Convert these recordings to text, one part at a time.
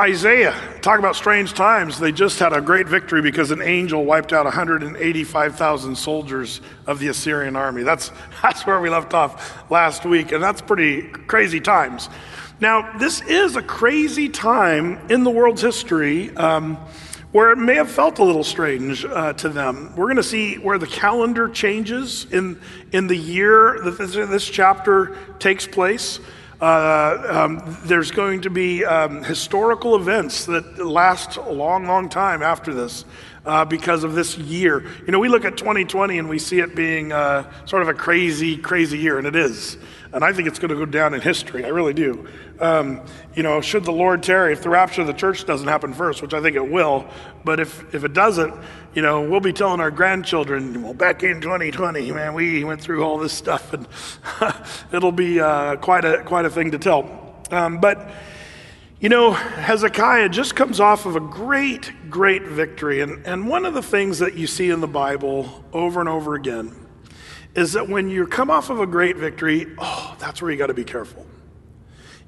Isaiah, talk about strange times. They just had a great victory because an angel wiped out 185,000 soldiers of the Assyrian army. That's, that's where we left off last week, and that's pretty crazy times. Now, this is a crazy time in the world's history um, where it may have felt a little strange uh, to them. We're going to see where the calendar changes in, in the year that this, this chapter takes place. Uh, um, there's going to be um, historical events that last a long, long time after this uh, because of this year. You know, we look at 2020 and we see it being uh, sort of a crazy, crazy year, and it is. And I think it's going to go down in history. I really do. Um, you know, should the Lord tarry, if the rapture of the church doesn't happen first, which I think it will, but if, if it doesn't, you know, we'll be telling our grandchildren, well, back in 2020, man, we went through all this stuff, and it'll be uh, quite, a, quite a thing to tell. Um, but, you know, Hezekiah just comes off of a great, great victory. And, and one of the things that you see in the Bible over and over again is that when you come off of a great victory, oh, that's where you got to be careful.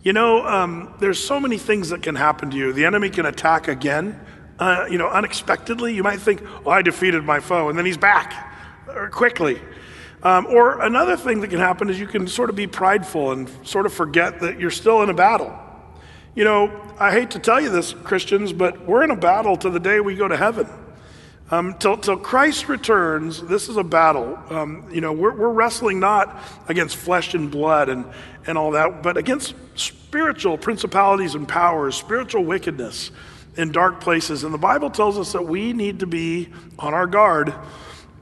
You know, um, there's so many things that can happen to you. The enemy can attack again, uh, you know, unexpectedly. You might think, oh, I defeated my foe, and then he's back uh, quickly. Um, or another thing that can happen is you can sort of be prideful and sort of forget that you're still in a battle. You know, I hate to tell you this, Christians, but we're in a battle to the day we go to heaven. Um, till, till Christ returns, this is a battle. Um, you know, we're, we're wrestling not against flesh and blood and, and all that, but against spiritual principalities and powers, spiritual wickedness in dark places. And the Bible tells us that we need to be on our guard.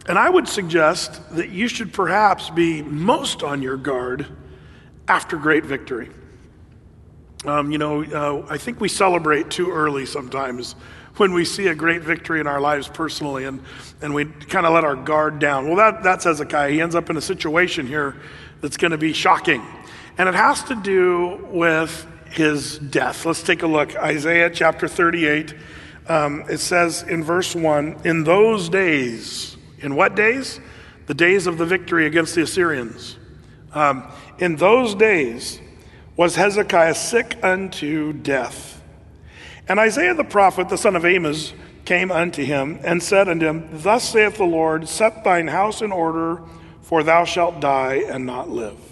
And I would suggest that you should perhaps be most on your guard after great victory. Um, you know, uh, I think we celebrate too early sometimes when we see a great victory in our lives personally and, and we kind of let our guard down. Well, that, that's Hezekiah. He ends up in a situation here that's going to be shocking. And it has to do with his death. Let's take a look. Isaiah chapter 38. Um, it says in verse 1 In those days, in what days? The days of the victory against the Assyrians. Um, in those days was Hezekiah sick unto death. And Isaiah the prophet, the son of Amos, came unto him and said unto him, Thus saith the Lord, Set thine house in order, for thou shalt die and not live.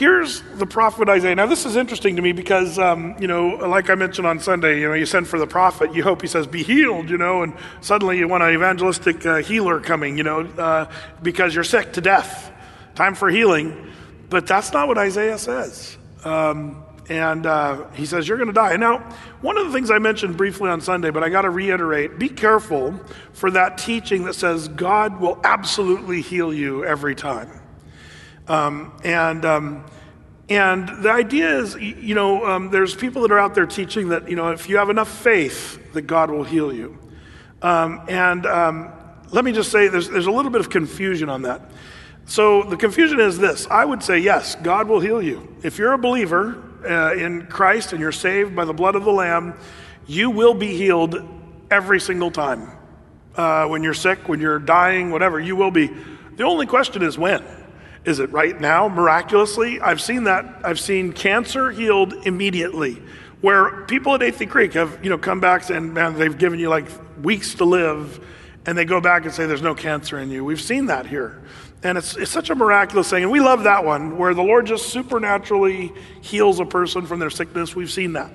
Here's the prophet Isaiah. Now, this is interesting to me because, um, you know, like I mentioned on Sunday, you know, you send for the prophet, you hope he says, be healed, you know, and suddenly you want an evangelistic uh, healer coming, you know, uh, because you're sick to death. Time for healing. But that's not what Isaiah says. Um, and uh, he says, You're going to die. Now, one of the things I mentioned briefly on Sunday, but I got to reiterate be careful for that teaching that says God will absolutely heal you every time. Um, and. Um, and the idea is, you know, um, there's people that are out there teaching that, you know, if you have enough faith, that God will heal you. Um, and um, let me just say, there's, there's a little bit of confusion on that. So the confusion is this I would say, yes, God will heal you. If you're a believer, uh, in Christ and you're saved by the blood of the Lamb, you will be healed every single time. Uh, when you're sick, when you're dying, whatever, you will be. The only question is when. Is it right now, miraculously? I've seen that. I've seen cancer healed immediately, where people at Athey Creek have, you know, come back and man, they've given you like weeks to live, and they go back and say there's no cancer in you. We've seen that here. And it's, it's such a miraculous thing. And we love that one where the Lord just supernaturally heals a person from their sickness. We've seen that.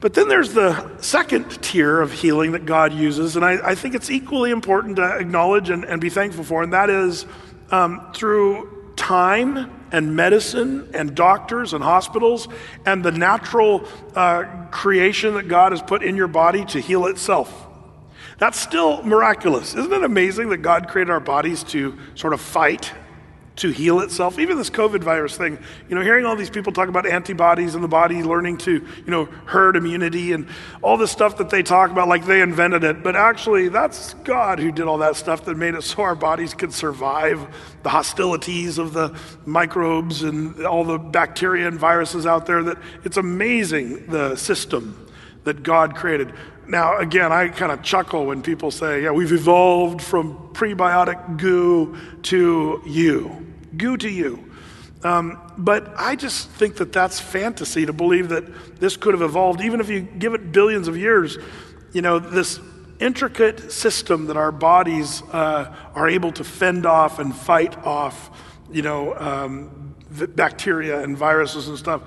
But then there's the second tier of healing that God uses, and I, I think it's equally important to acknowledge and, and be thankful for, and that is um, through time and medicine and doctors and hospitals and the natural uh, creation that God has put in your body to heal itself. That's still miraculous. Isn't it amazing that God created our bodies to sort of fight, to heal itself? Even this COVID virus thing, you know, hearing all these people talk about antibodies in the body, learning to, you know, herd immunity and all this stuff that they talk about like they invented it. But actually, that's God who did all that stuff that made it so our bodies could survive the hostilities of the microbes and all the bacteria and viruses out there. That it's amazing the system that God created. Now, again, I kind of chuckle when people say, yeah, we've evolved from prebiotic goo to you, goo to you. Um, but I just think that that's fantasy to believe that this could have evolved, even if you give it billions of years. You know, this intricate system that our bodies uh, are able to fend off and fight off, you know, um, bacteria and viruses and stuff.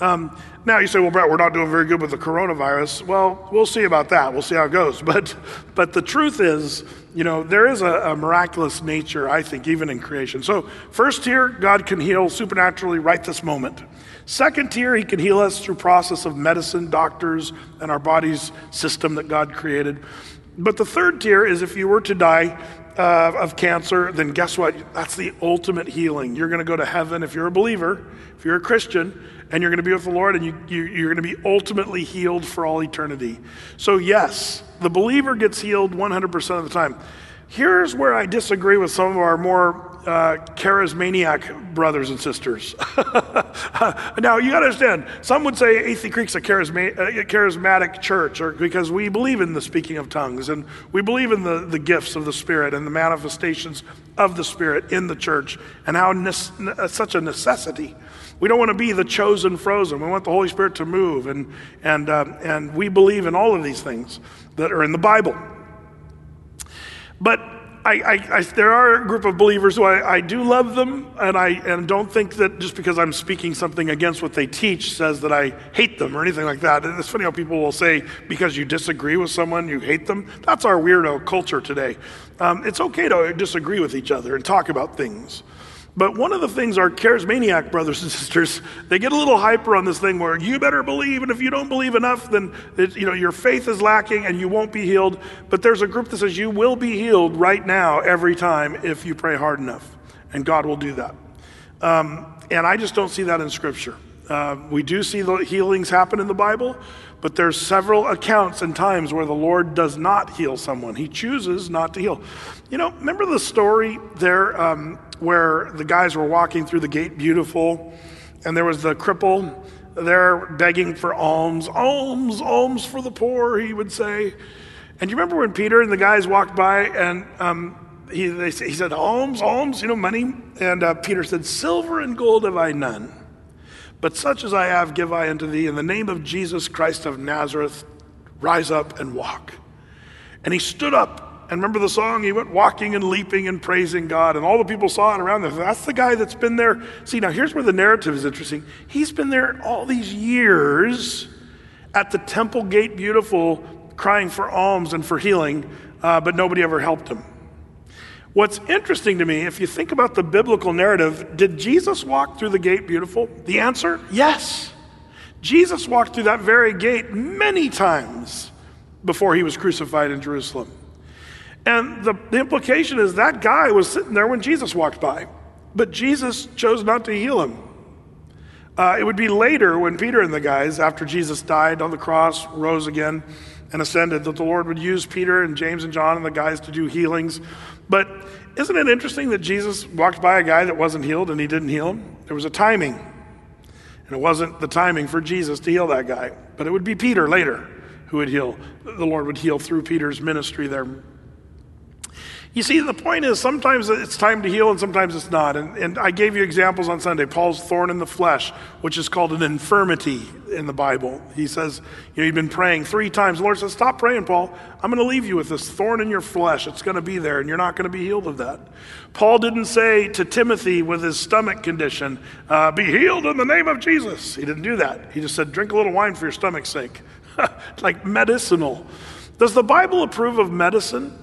Um, now you say, well, Brett, we're not doing very good with the coronavirus. Well, we'll see about that. We'll see how it goes. But, but the truth is, you know, there is a, a miraculous nature, I think, even in creation. So, first tier, God can heal supernaturally right this moment. Second tier, He can heal us through process of medicine, doctors, and our body's system that God created. But the third tier is if you were to die uh, of cancer, then guess what? That's the ultimate healing. You're going to go to heaven if you're a believer, if you're a Christian and you're going to be with the Lord and you, you, you're going to be ultimately healed for all eternity. So, yes, the believer gets healed 100% of the time. Here's where I disagree with some of our more uh, charismaniac brothers and sisters. now, you got to understand, some would say Athey Creek's a charisma- charismatic church or, because we believe in the speaking of tongues and we believe in the, the gifts of the Spirit and the manifestations of the Spirit in the church and how ne- such a necessity we don't want to be the chosen frozen. We want the Holy Spirit to move. And, and, uh, and we believe in all of these things that are in the Bible. But I, I, I, there are a group of believers who I, do love them, and I and don't think that just because I'm speaking something against what they teach says that I hate them or anything like that. And it's funny how people will say because you disagree with someone, you hate them. That's our weirdo culture today. Um, it's okay to disagree with each other and talk about things. But one of the things our charismaniac brothers and sisters, they get a little hyper on this thing where you better believe, and if you don't believe enough, then it, you know your faith is lacking and you won't be healed. But there's a group that says you will be healed right now every time if you pray hard enough, and God will do that. Um, and I just don't see that in Scripture. Uh, we do see the healings happen in the Bible, but there's several accounts and times where the Lord does not heal someone. He chooses not to heal. You know, remember the story there um, where the guys were walking through the gate beautiful, and there was the cripple there begging for alms, alms, alms for the poor, he would say. And you remember when Peter and the guys walked by and um, he, they, he said, alms, alms, you know, money? And uh, Peter said, silver and gold have I none. But such as I have, give I unto thee. In the name of Jesus Christ of Nazareth, rise up and walk. And he stood up. And remember the song? He went walking and leaping and praising God. And all the people saw it around them. That's the guy that's been there. See, now here's where the narrative is interesting. He's been there all these years at the temple gate, beautiful, crying for alms and for healing, uh, but nobody ever helped him. What's interesting to me, if you think about the biblical narrative, did Jesus walk through the gate beautiful? The answer yes. Jesus walked through that very gate many times before he was crucified in Jerusalem. And the, the implication is that guy was sitting there when Jesus walked by, but Jesus chose not to heal him. Uh, it would be later when Peter and the guys, after Jesus died on the cross, rose again, and ascended, that the Lord would use Peter and James and John and the guys to do healings. But isn't it interesting that Jesus walked by a guy that wasn't healed and he didn't heal him? There was a timing. And it wasn't the timing for Jesus to heal that guy, but it would be Peter later who would heal. The Lord would heal through Peter's ministry there. You see, the point is sometimes it's time to heal and sometimes it's not. And, and I gave you examples on Sunday. Paul's thorn in the flesh, which is called an infirmity in the Bible. He says, you know, you've been praying three times. The Lord says, Stop praying, Paul. I'm going to leave you with this thorn in your flesh. It's going to be there, and you're not going to be healed of that. Paul didn't say to Timothy with his stomach condition, uh, Be healed in the name of Jesus. He didn't do that. He just said, Drink a little wine for your stomach's sake. like medicinal. Does the Bible approve of medicine?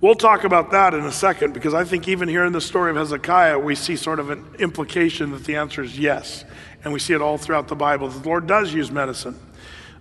We'll talk about that in a second because I think even here in the story of Hezekiah, we see sort of an implication that the answer is yes. And we see it all throughout the Bible. The Lord does use medicine.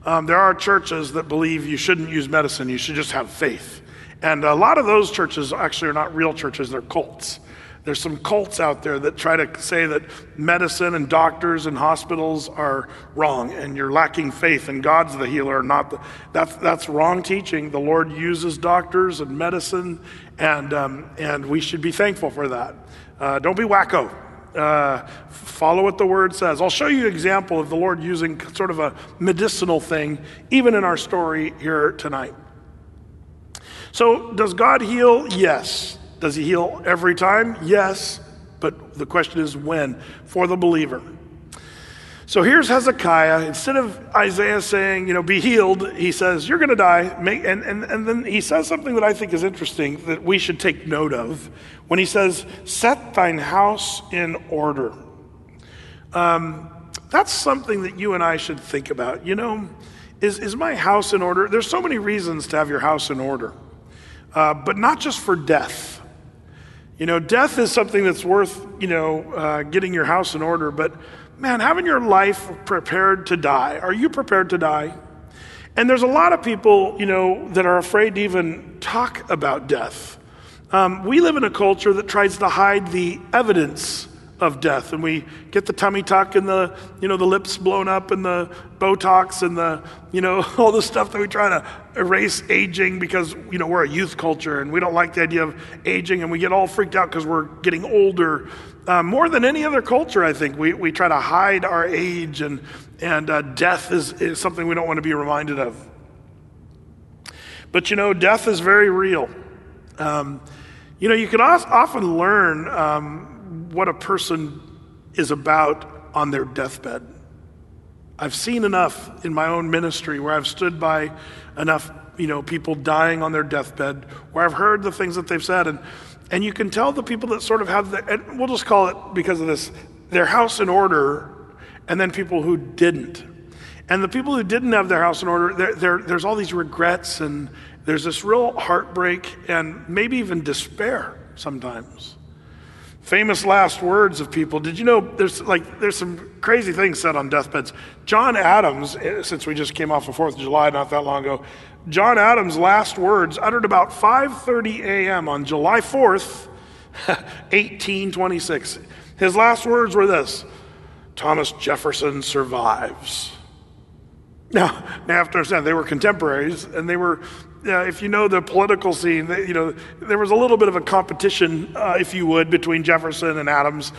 Um, there are churches that believe you shouldn't use medicine, you should just have faith. And a lot of those churches actually are not real churches, they're cults. There's some cults out there that try to say that medicine and doctors and hospitals are wrong and you're lacking faith and God's the healer, not the, that's, that's wrong teaching. The Lord uses doctors and medicine, and, um, and we should be thankful for that. Uh, don't be wacko. Uh, follow what the word says. I'll show you an example of the Lord using sort of a medicinal thing, even in our story here tonight. So, does God heal? Yes. Does he heal every time? Yes. but the question is when for the believer. So here's Hezekiah. Instead of Isaiah saying, you know, be healed, he says, you're going to die. And, and, and then he says something that I think is interesting that we should take note of when he says, set thine house in order. Um, that's something that you and I should think about. You know, is, is my house in order? There's so many reasons to have your house in order, uh, but not just for death. You know, death is something that's worth, you know, uh, getting your house in order, but man, having your life prepared to die. Are you prepared to die? And there's a lot of people, you know, that are afraid to even talk about death. Um, we live in a culture that tries to hide the evidence of death, and we get the tummy tuck and the, you know, the lips blown up and the Botox and the, you know, all the stuff that we try to erase aging because, you know, we're a youth culture and we don't like the idea of aging, and we get all freaked out because we're getting older uh, more than any other culture, I think, we, we try to hide our age, and, and uh, death is, is something we don't want to be reminded of. But you know, death is very real. Um, you know, you can often learn um, what a person is about on their deathbed. I've seen enough in my own ministry where I've stood by enough, you know, people dying on their deathbed, where I've heard the things that they've said, and and you can tell the people that sort of have the, and we'll just call it because of this, their house in order, and then people who didn't. And the people who didn't have their house in order, they're, they're, there's all these regrets, and there's this real heartbreak, and maybe even despair sometimes. Famous last words of people. Did you know there's like there's some crazy things said on deathbeds? John Adams, eh, since we just came off of Fourth of July not that long ago, John Adams' last words, uttered about 5:30 a.m. on July 4th, 1826. His last words were this: "Thomas Jefferson survives." Now, now you have to understand they were contemporaries, and they were. Uh, if you know the political scene, you know there was a little bit of a competition, uh, if you would, between Jefferson and Adams,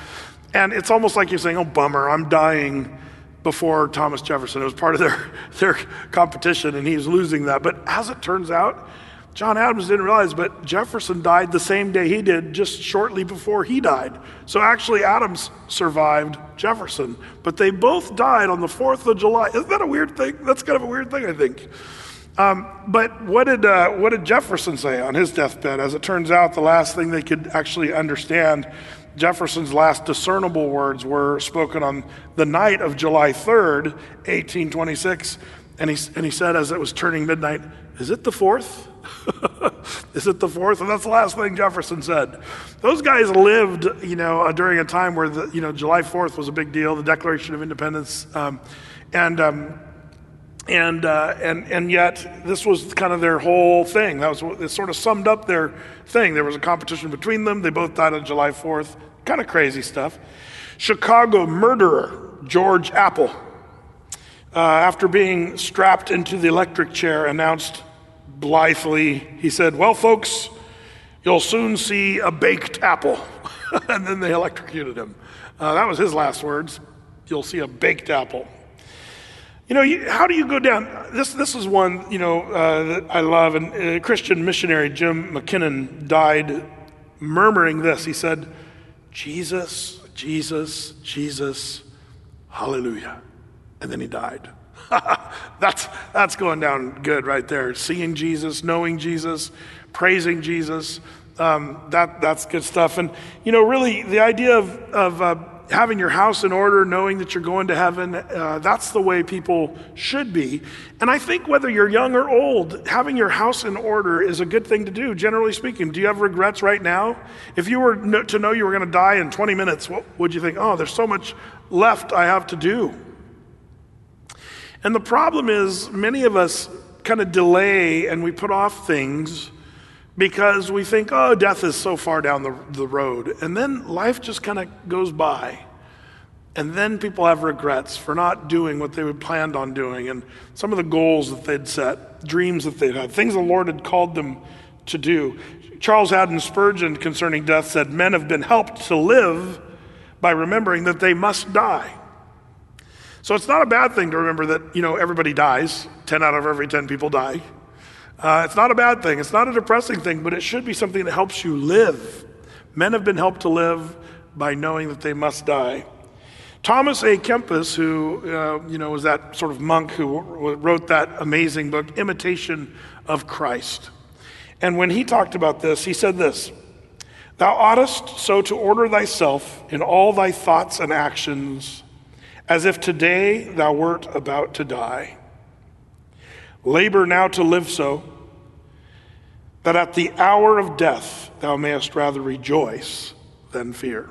and it's almost like you're saying, "Oh, bummer, I'm dying." before Thomas Jefferson. It was part of their, their competition, and he's losing that. But as it turns out, John Adams didn't realize, but Jefferson died the same day he did, just shortly before he died. So actually, Adams survived Jefferson, but they both died on the 4th of July. Isn't that a weird thing? That's kind of a weird thing, I think. Um, but what did, uh, what did Jefferson say on his deathbed? As it turns out, the last thing they could actually understand Jefferson's last discernible words were spoken on the night of July 3rd, 1826. And he, and he said, as it was turning midnight, Is it the fourth? Is it the fourth? And that's the last thing Jefferson said. Those guys lived, you know, uh, during a time where the, you know, July 4th was a big deal, the Declaration of Independence. Um, and, um, and, uh, and, and yet, this was kind of their whole thing. That was what, it sort of summed up their thing. There was a competition between them. They both died on July 4th. Kind of crazy stuff. Chicago murderer George Appel, uh, after being strapped into the electric chair, announced blithely, he said, Well, folks, you'll soon see a baked apple. and then they electrocuted him. Uh, that was his last words. You'll see a baked apple. You know, you, how do you go down? This, this is one, you know, uh, that I love. And uh, Christian missionary Jim McKinnon died murmuring this. He said, Jesus, Jesus, Jesus, hallelujah. And then he died. that's, that's going down good right there. Seeing Jesus, knowing Jesus, praising Jesus. Um, that, that's good stuff. And, you know, really, the idea of, of uh, having your house in order, knowing that you're going to heaven, uh, that's the way people should be. And I think whether you're young or old, having your house in order is a good thing to do, generally speaking. Do you have regrets right now? If you were to know you were going to die in 20 minutes, what would you think? Oh, there's so much left I have to do. And the problem is, many of us kind of delay and we put off things because we think, oh, death is so far down the, the road. And then life just kind of goes by. And then people have regrets for not doing what they had planned on doing and some of the goals that they'd set, dreams that they'd had, things the Lord had called them to do. Charles Haddon Spurgeon concerning death said, Men have been helped to live by remembering that they must die. So it's not a bad thing to remember that, you know, everybody dies. 10 out of every 10 people die. Uh, it's not a bad thing, it's not a depressing thing, but it should be something that helps you live. Men have been helped to live by knowing that they must die. Thomas A. Kempis, who uh, you know was that sort of monk who wrote that amazing book, Imitation of Christ. And when he talked about this, he said this Thou oughtest so to order thyself in all thy thoughts and actions, as if today thou wert about to die. Labor now to live so, that at the hour of death thou mayest rather rejoice than fear.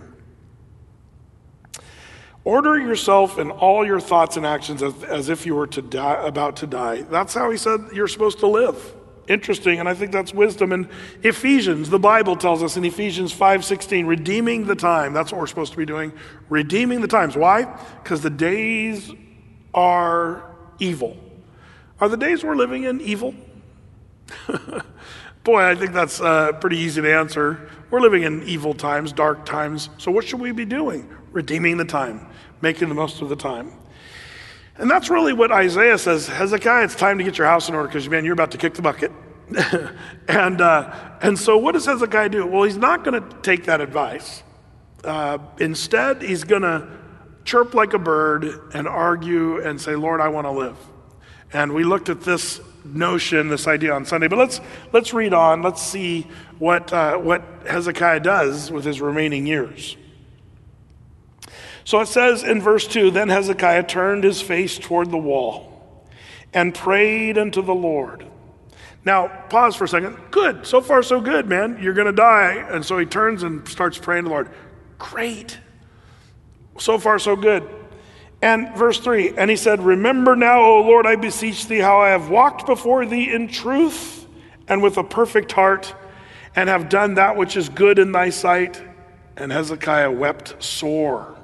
Order yourself in all your thoughts and actions as, as if you were to die, about to die. That's how he said you're supposed to live. Interesting, and I think that's wisdom. In Ephesians, the Bible tells us in Ephesians 5:16, redeeming the time. That's what we're supposed to be doing. Redeeming the times. Why? Because the days are evil. Are the days we're living in evil? Boy, I think that's uh, pretty easy to answer. We're living in evil times, dark times. So, what should we be doing? Redeeming the time, making the most of the time. And that's really what Isaiah says Hezekiah, it's time to get your house in order because, man, you're about to kick the bucket. and, uh, and so, what does Hezekiah do? Well, he's not going to take that advice. Uh, instead, he's going to chirp like a bird and argue and say, Lord, I want to live. And we looked at this notion, this idea on Sunday, but let's, let's read on. Let's see what, uh, what Hezekiah does with his remaining years. So it says in verse 2 Then Hezekiah turned his face toward the wall and prayed unto the Lord. Now, pause for a second. Good. So far, so good, man. You're going to die. And so he turns and starts praying to the Lord. Great. So far, so good. And verse 3 And he said, Remember now, O Lord, I beseech thee, how I have walked before thee in truth and with a perfect heart, and have done that which is good in thy sight. And Hezekiah wept sore.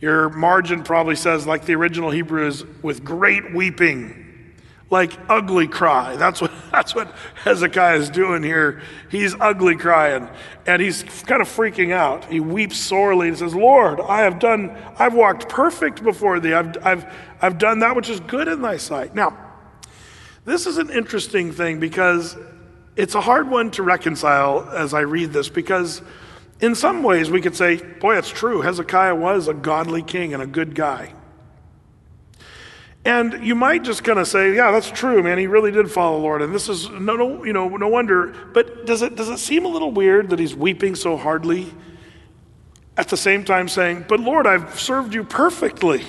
Your margin probably says, like the original Hebrew is, with great weeping, like ugly cry. That's what, that's what Hezekiah is doing here. He's ugly crying, and he's kind of freaking out. He weeps sorely and says, Lord, I have done, I've walked perfect before thee. I've, I've, I've done that which is good in thy sight. Now, this is an interesting thing because it's a hard one to reconcile as I read this because in some ways, we could say, boy, it's true. Hezekiah was a godly king and a good guy. And you might just kind of say, yeah, that's true, man. He really did follow the Lord. And this is no, no, you know, no wonder. But does it, does it seem a little weird that he's weeping so hardly at the same time saying, but Lord, I've served you perfectly?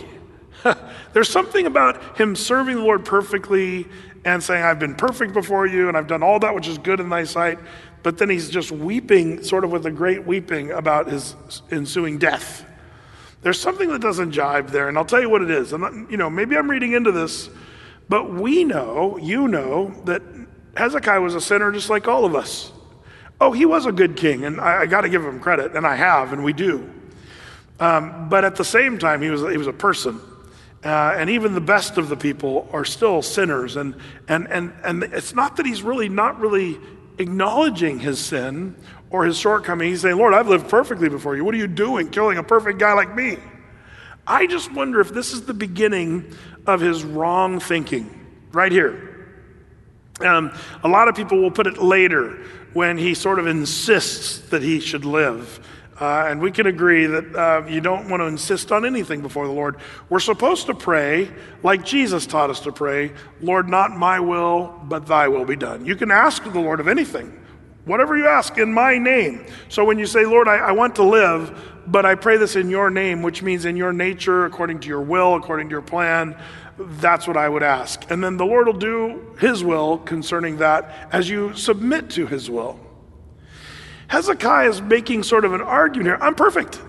There's something about him serving the Lord perfectly and saying, I've been perfect before you and I've done all that which is good in thy sight but then he's just weeping, sort of with a great weeping about his ensuing death. There's something that doesn't jive there, and I'll tell you what it is. And you know, maybe I'm reading into this, but we know, you know, that Hezekiah was a sinner just like all of us. Oh, he was a good king, and I, I got to give him credit, and I have, and we do. Um, but at the same time, he was he was a person. Uh, and even the best of the people are still sinners. And, and, and, and it's not that he's really not really acknowledging his sin or his shortcoming. He's saying, Lord, I've lived perfectly before you. What are you doing, killing a perfect guy like me? I just wonder if this is the beginning of his wrong thinking right here. Um, a lot of people will put it later when he sort of insists that he should live. Uh, and we can agree that uh, you don't want to insist on anything before the Lord. We're supposed to pray like Jesus taught us to pray Lord, not my will, but thy will be done. You can ask the Lord of anything, whatever you ask in my name. So when you say, Lord, I, I want to live, but I pray this in your name, which means in your nature, according to your will, according to your plan, that's what I would ask. And then the Lord will do his will concerning that as you submit to his will. Hezekiah is making sort of an argument here. I'm perfect.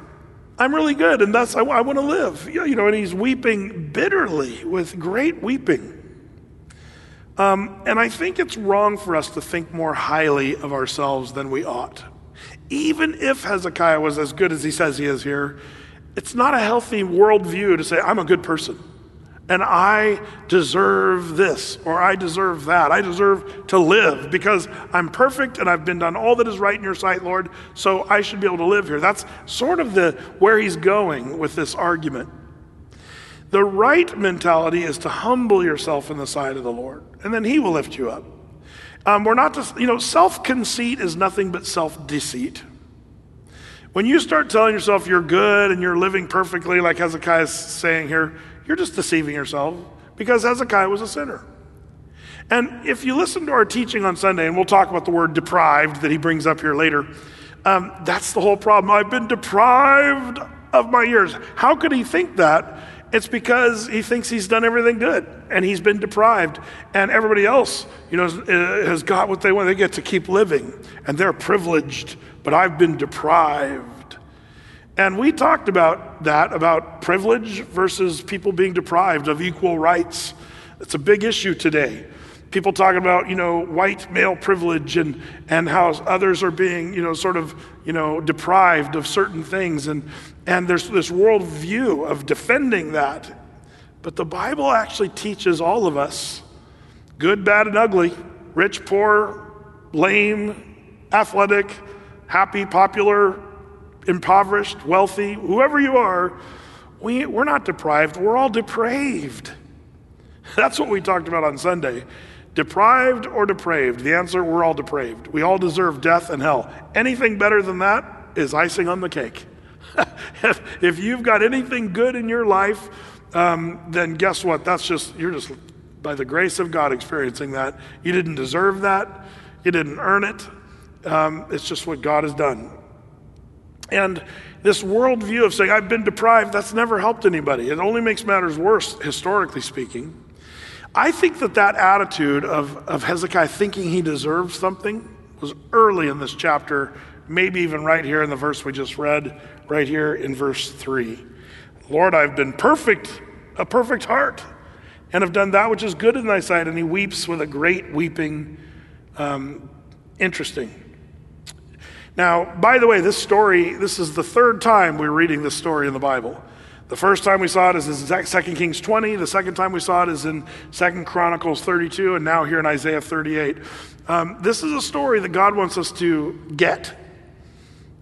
I'm really good, and that's I, I want to live. You know, and he's weeping bitterly with great weeping. Um, and I think it's wrong for us to think more highly of ourselves than we ought. Even if Hezekiah was as good as he says he is here, it's not a healthy worldview to say, I'm a good person and I deserve this or I deserve that. I deserve to live because I'm perfect and I've been done all that is right in your sight, Lord, so I should be able to live here. That's sort of the where he's going with this argument. The right mentality is to humble yourself in the sight of the Lord, and then he will lift you up. Um, we're not just, you know, self conceit is nothing but self deceit. When you start telling yourself you're good and you're living perfectly, like Hezekiah is saying here, you're just deceiving yourself because Hezekiah was a sinner. And if you listen to our teaching on Sunday, and we'll talk about the word deprived that he brings up here later, um, that's the whole problem. I've been deprived of my years. How could he think that? It's because he thinks he's done everything good and he's been deprived. And everybody else, you know, has got what they want. They get to keep living and they're privileged, but I've been deprived. And we talked about that, about privilege versus people being deprived of equal rights. It's a big issue today people talking about, you know, white male privilege and, and how others are being, you know, sort of, you know, deprived of certain things. And, and there's this worldview of defending that. But the Bible actually teaches all of us good, bad, and ugly, rich, poor, lame, athletic, happy, popular, impoverished, wealthy, whoever you are, we, we're not deprived, we're all depraved. That's what we talked about on Sunday. Deprived or depraved? The answer we're all depraved. We all deserve death and hell. Anything better than that is icing on the cake. if, if, you've got anything good in your life, um, then guess what? That's just, you're just by the grace of God experiencing that. You didn't deserve that, you didn't earn it. Um, it's just what God has done. And this worldview of saying, I've been deprived, that's never helped anybody. It only makes matters worse, historically speaking. I think that that attitude of, of Hezekiah thinking he deserved something was early in this chapter, maybe even right here in the verse we just read, right here in verse 3. Lord, I've been perfect, a perfect heart, and have done that which is good in thy sight. And he weeps with a great weeping. Um, interesting. Now, by the way, this story, this is the third time we're reading this story in the Bible. The first time we saw it is in 2 Kings 20. The second time we saw it is in 2 Chronicles 32, and now here in Isaiah 38. Um, this is a story that God wants us to get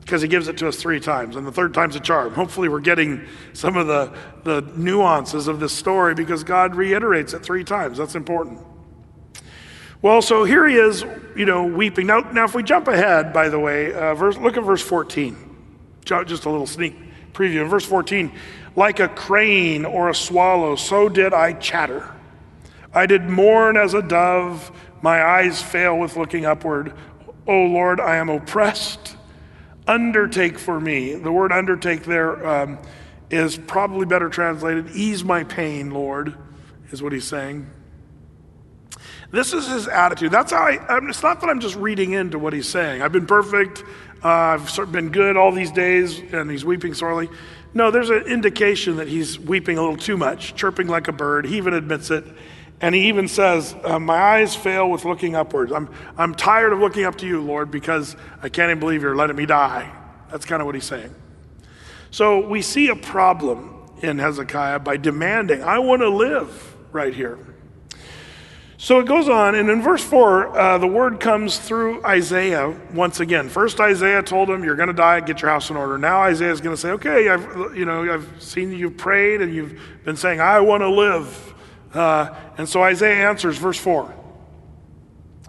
because he gives it to us three times, and the third time's a charm. Hopefully, we're getting some of the, the nuances of this story because God reiterates it three times. That's important. Well, so here he is, you know, weeping. Now, now if we jump ahead, by the way, uh, verse, look at verse 14. Just a little sneak preview. In verse 14, like a crane or a swallow, so did I chatter. I did mourn as a dove. My eyes fail with looking upward. O Lord, I am oppressed. Undertake for me. The word undertake there um, is probably better translated ease my pain, Lord, is what he's saying. This is his attitude. That's how I, it's not that I'm just reading into what he's saying. I've been perfect. Uh, I've been good all these days, and he's weeping sorely. No, there's an indication that he's weeping a little too much, chirping like a bird. He even admits it. And he even says, uh, My eyes fail with looking upwards. I'm, I'm tired of looking up to you, Lord, because I can't even believe you're letting me die. That's kind of what he's saying. So we see a problem in Hezekiah by demanding, I want to live right here. So it goes on, and in verse 4, uh, the word comes through Isaiah once again. First, Isaiah told him, You're going to die, get your house in order. Now, Isaiah is going to say, Okay, I've, you know, I've seen you've prayed and you've been saying, I want to live. Uh, and so Isaiah answers, verse 4.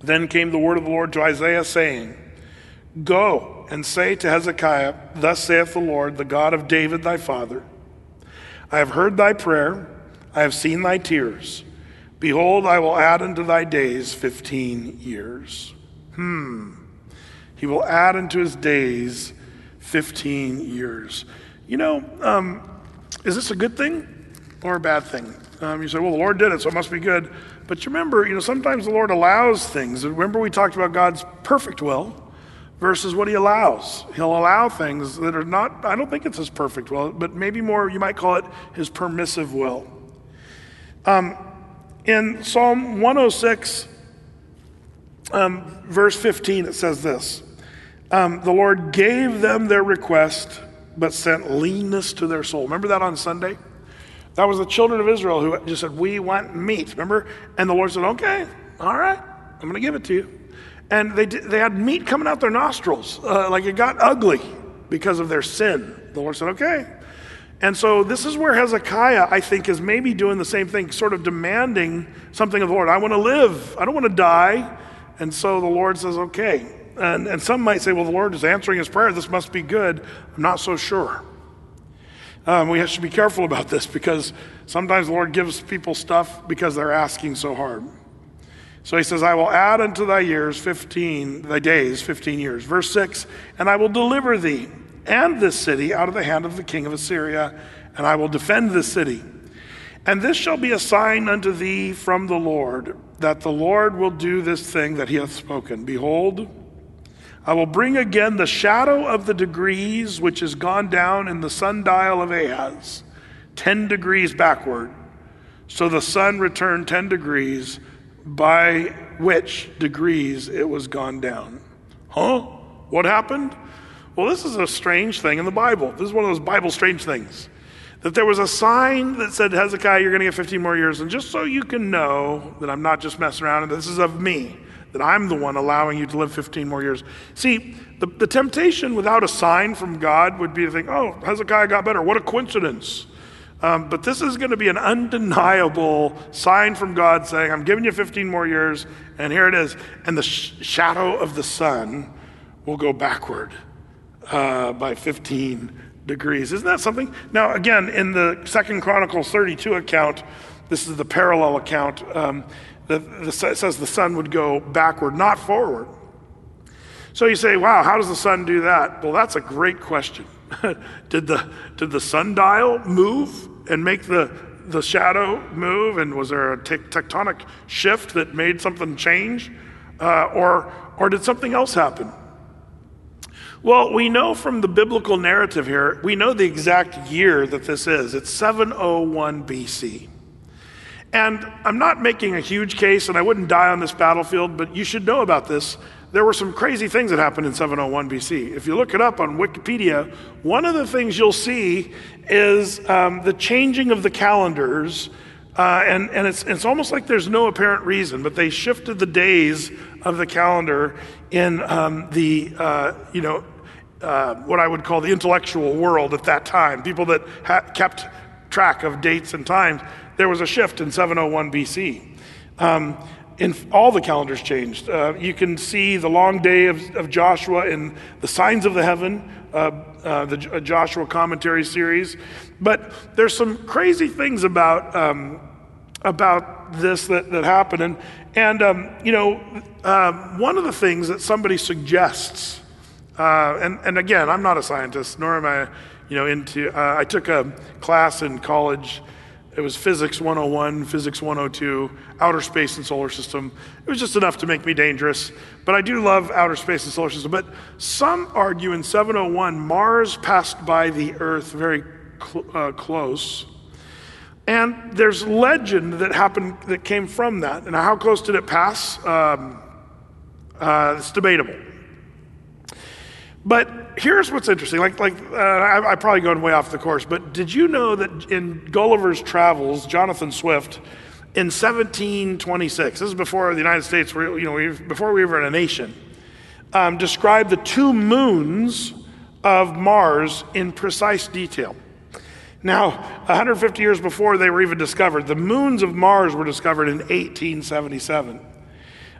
Then came the word of the Lord to Isaiah, saying, Go and say to Hezekiah, Thus saith the Lord, the God of David thy father, I have heard thy prayer, I have seen thy tears. Behold, I will add unto thy days 15 years. Hmm. He will add unto his days 15 years. You know, um, is this a good thing or a bad thing? Um, you say, well, the Lord did it, so it must be good. But you remember, you know, sometimes the Lord allows things. Remember, we talked about God's perfect will versus what He allows. He'll allow things that are not, I don't think it's His perfect will, but maybe more, you might call it His permissive will. Um, in Psalm 106, um, verse 15, it says this um, The Lord gave them their request, but sent leanness to their soul. Remember that on Sunday? That was the children of Israel who just said, We want meat. Remember? And the Lord said, Okay, all right, I'm going to give it to you. And they, did, they had meat coming out their nostrils, uh, like it got ugly because of their sin. The Lord said, Okay, and so this is where Hezekiah, I think, is maybe doing the same thing, sort of demanding something of the Lord. I want to live, I don't want to die. And so the Lord says, okay, And, and some might say, well, the Lord is answering his prayer. This must be good. I'm not so sure. Um, we have to be careful about this because sometimes the Lord gives people stuff because they're asking so hard. So he says, I will add unto thy years 15, thy days 15 years. Verse 6 And I will deliver thee and this city out of the hand of the king of Assyria, and I will defend this city. And this shall be a sign unto thee from the Lord, that the Lord will do this thing that he hath spoken. Behold, I will bring again the shadow of the degrees which is gone down in the sundial of Ahaz, 10 degrees backward. So the sun returned 10 degrees, by which degrees it was gone down. Huh? What happened? Well, this is a strange thing in the Bible. This is one of those Bible strange things. That there was a sign that said, Hezekiah, you're going to get 15 more years. And just so you can know that I'm not just messing around and this is of me, that I'm the one allowing you to live 15 more years. See, the, the temptation without a sign from God would be to think, oh, Hezekiah got better. What a coincidence. Um, but this is going to be an undeniable sign from God saying, I'm giving you 15 more years, and here it is. And the sh- shadow of the sun will go backward uh, by 15 degrees. Isn't that something? Now, again, in the Second Chronicles 32 account, this is the parallel account. Um, the, the, it says the sun would go backward, not forward. So you say, wow, how does the sun do that? Well, that's a great question. did, the, did the sundial move and make the, the shadow move? And was there a te- tectonic shift that made something change? Uh, or, or did something else happen? Well, we know from the biblical narrative here, we know the exact year that this is. It's 701 BC. And I'm not making a huge case, and I wouldn't die on this battlefield, but you should know about this. There were some crazy things that happened in 701 BC. If you look it up on Wikipedia, one of the things you'll see is um, the changing of the calendars. Uh, and and it's, it's almost like there's no apparent reason, but they shifted the days of the calendar in um, the, uh, you know, uh, what I would call the intellectual world at that time, people that ha- kept track of dates and times, there was a shift in 701 BC. Um, in all the calendars changed. Uh, you can see the long day of, of Joshua in the signs of the heaven, uh, uh, the J- Joshua commentary series. But there's some crazy things about um, about this that, that happened, and and um, you know um, one of the things that somebody suggests uh, and, and again, I'm not a scientist, nor am I, you know, into, uh, I took a class in college. It was physics 101, physics 102, outer space and solar system. It was just enough to make me dangerous. But I do love outer space and solar system. But some argue in 701, Mars passed by the Earth very cl- uh, close. And there's legend that happened that came from that. And how close did it pass? Um, uh, it's debatable. But here's what's interesting. Like, like uh, I, I'm probably going way off the course, but did you know that in Gulliver's Travels, Jonathan Swift, in 1726, this is before the United States, were, you know, before we were in a nation, um, described the two moons of Mars in precise detail. Now, 150 years before they were even discovered, the moons of Mars were discovered in 1877.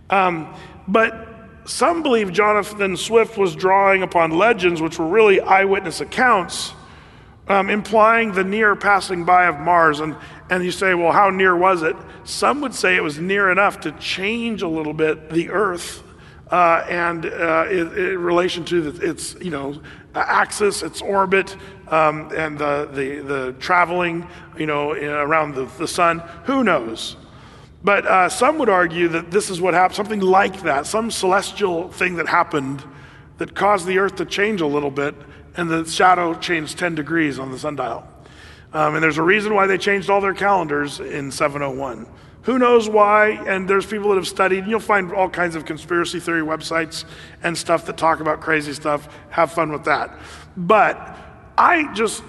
Um, but some believe Jonathan Swift was drawing upon legends, which were really eyewitness accounts, um, implying the near passing by of Mars. And, and you say, well, how near was it? Some would say it was near enough to change a little bit the Earth uh, and uh, in, in, relation to the, its, you know, axis, its orbit, um, and the, the, the traveling, you know, around the, the sun. Who knows? But uh, some would argue that this is what happened, something like that, some celestial thing that happened that caused the earth to change a little bit, and the shadow changed 10 degrees on the sundial. Um, and there's a reason why they changed all their calendars in 701. Who knows why? And there's people that have studied, and you'll find all kinds of conspiracy theory websites and stuff that talk about crazy stuff. Have fun with that. But I just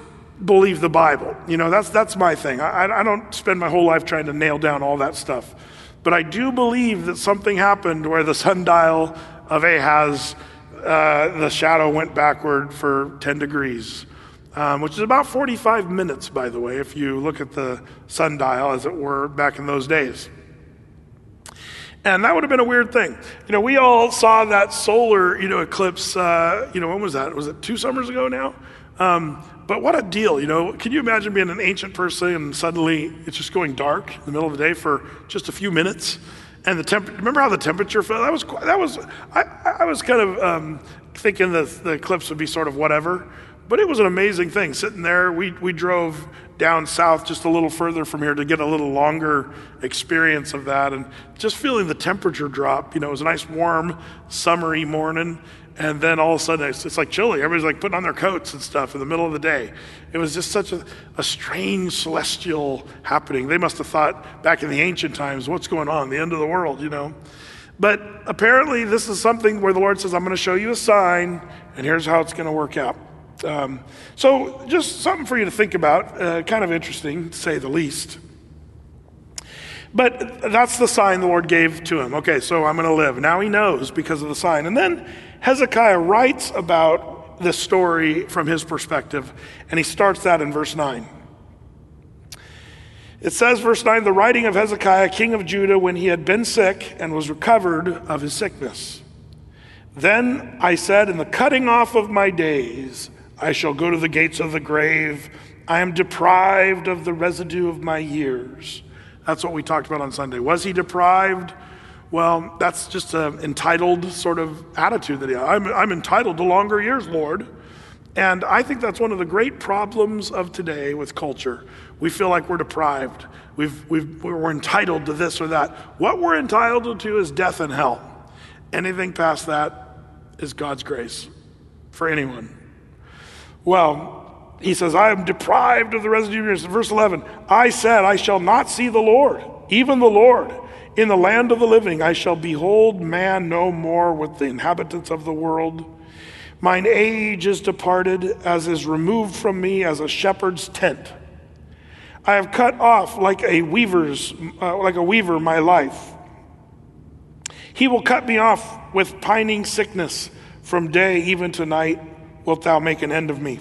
believe the Bible. You know, that's, that's my thing. I, I don't spend my whole life trying to nail down all that stuff. But I do believe that something happened where the sundial of Ahaz, uh, the shadow went backward for 10 degrees, um, which is about 45 minutes, by the way, if you look at the sundial, as it were, back in those days. And that would have been a weird thing. You know, we all saw that solar, you know, eclipse, uh, you know, when was that? Was it two summers ago now? Um, but what a deal, you know. Can you imagine being an ancient person and suddenly it's just going dark in the middle of the day for just a few minutes? And the temp- remember how the temperature felt? That was, that was I, I was kind of um, thinking that the eclipse would be sort of whatever. But it was an amazing thing. Sitting there, we, we drove down south just a little further from here to get a little longer experience of that. And just feeling the temperature drop, you know, it was a nice warm, summery morning. And then all of a sudden, it's, it's like chilly. Everybody's like putting on their coats and stuff in the middle of the day. It was just such a, a strange celestial happening. They must have thought back in the ancient times, what's going on? The end of the world, you know? But apparently, this is something where the Lord says, I'm going to show you a sign, and here's how it's going to work out. Um, so, just something for you to think about, uh, kind of interesting, to say the least. But that's the sign the Lord gave to him. Okay, so I'm going to live. Now he knows because of the sign. And then Hezekiah writes about this story from his perspective, and he starts that in verse 9. It says, verse 9, the writing of Hezekiah, king of Judah, when he had been sick and was recovered of his sickness. Then I said, In the cutting off of my days, I shall go to the gates of the grave. I am deprived of the residue of my years. That's what we talked about on Sunday. Was he deprived? Well, that's just an entitled sort of attitude that he I'm, I'm entitled to longer years, Lord. And I think that's one of the great problems of today with culture. We feel like we're deprived. We've, we've, we're entitled to this or that. What we're entitled to is death and hell. Anything past that is God's grace for anyone. Well, he says, I am deprived of the residue of years. Verse 11, I said, I shall not see the Lord, even the Lord. In the land of the living, I shall behold man no more with the inhabitants of the world. Mine age is departed, as is removed from me as a shepherd's tent. I have cut off like a weaver's, uh, like a weaver, my life. He will cut me off with pining sickness from day even to night wilt thou make an end of me?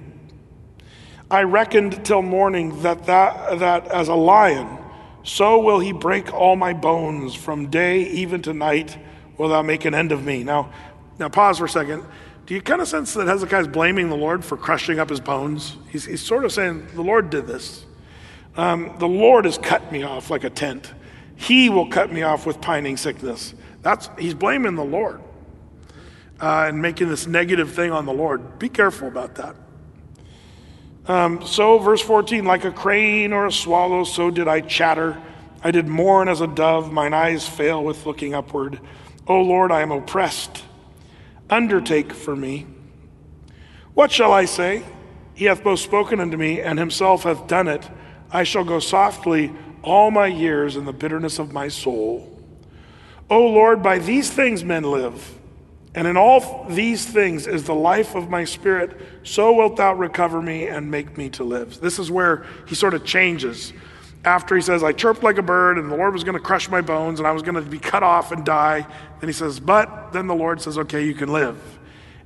I reckoned till morning that, that, that as a lion, so will he break all my bones from day even to night will thou make an end of me. Now, now pause for a second. Do you kind of sense that Hezekiah is blaming the Lord for crushing up his bones? He's, he's sort of saying, The Lord did this. Um, the Lord has cut me off like a tent. He will cut me off with pining sickness. That's, he's blaming the Lord uh, and making this negative thing on the Lord. Be careful about that. Um, so, verse 14, like a crane or a swallow, so did I chatter. I did mourn as a dove, mine eyes fail with looking upward. O Lord, I am oppressed. Undertake for me. What shall I say? He hath both spoken unto me, and himself hath done it. I shall go softly all my years in the bitterness of my soul. O Lord, by these things men live. And in all these things is the life of my spirit, so wilt thou recover me and make me to live. This is where he sort of changes. After he says, I chirped like a bird, and the Lord was going to crush my bones, and I was going to be cut off and die. Then he says, But then the Lord says, Okay, you can live.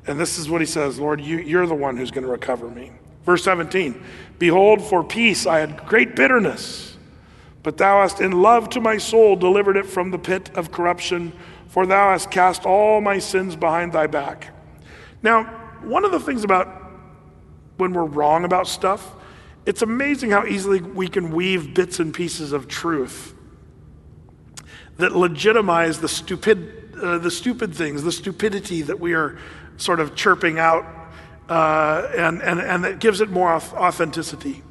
And this is what he says Lord, you, you're the one who's going to recover me. Verse 17 Behold, for peace I had great bitterness, but thou hast in love to my soul delivered it from the pit of corruption for thou hast cast all my sins behind thy back. Now, one of the things about when we're wrong about stuff, it's amazing how easily we can weave bits and pieces of truth that legitimize the stupid, uh, the stupid things, the stupidity that we are sort of chirping out, uh, and, and, and that gives it more authenticity.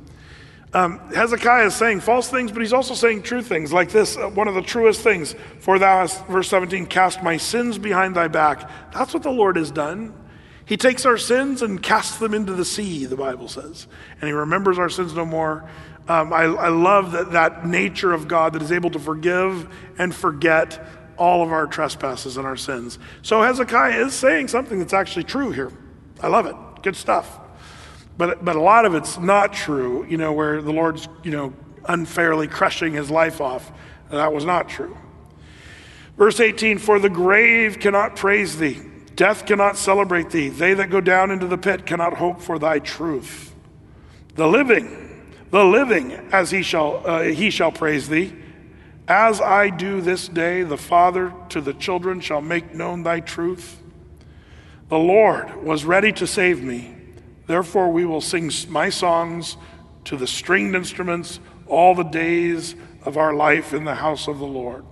Um, Hezekiah is saying false things, but he's also saying true things, like this uh, one of the truest things. For thou hast, verse 17, cast my sins behind thy back. That's what the Lord has done. He takes our sins and casts them into the sea, the Bible says, and he remembers our sins no more. Um, I, I love that, that nature of God that is able to forgive and forget all of our trespasses and our sins. So Hezekiah is saying something that's actually true here. I love it. Good stuff. But, but a lot of it's not true, you know, where the Lord's, you know, unfairly crushing his life off. That was not true. Verse 18 For the grave cannot praise thee, death cannot celebrate thee. They that go down into the pit cannot hope for thy truth. The living, the living, as he shall, uh, he shall praise thee, As I do this day, the Father to the children shall make known thy truth. The Lord was ready to save me. Therefore, we will sing my songs to the stringed instruments all the days of our life in the house of the Lord.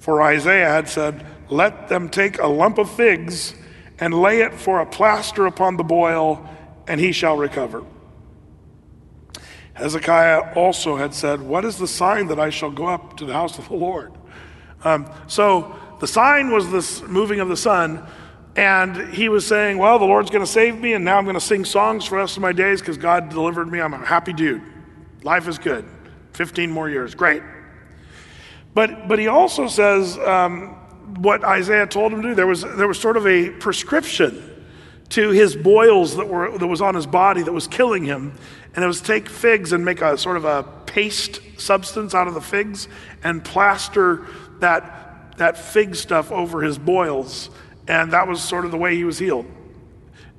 For Isaiah had said, Let them take a lump of figs and lay it for a plaster upon the boil, and he shall recover. Hezekiah also had said, What is the sign that I shall go up to the house of the Lord? Um, so the sign was this moving of the sun, and he was saying, Well, the Lord's going to save me, and now I'm going to sing songs for the rest of my days because God delivered me. I'm a happy dude. Life is good. 15 more years. Great. But, but he also says um, what Isaiah told him to do. There was, there was sort of a prescription to his boils that, were, that was on his body that was killing him. And it was take figs and make a sort of a paste substance out of the figs and plaster that, that fig stuff over his boils. And that was sort of the way he was healed.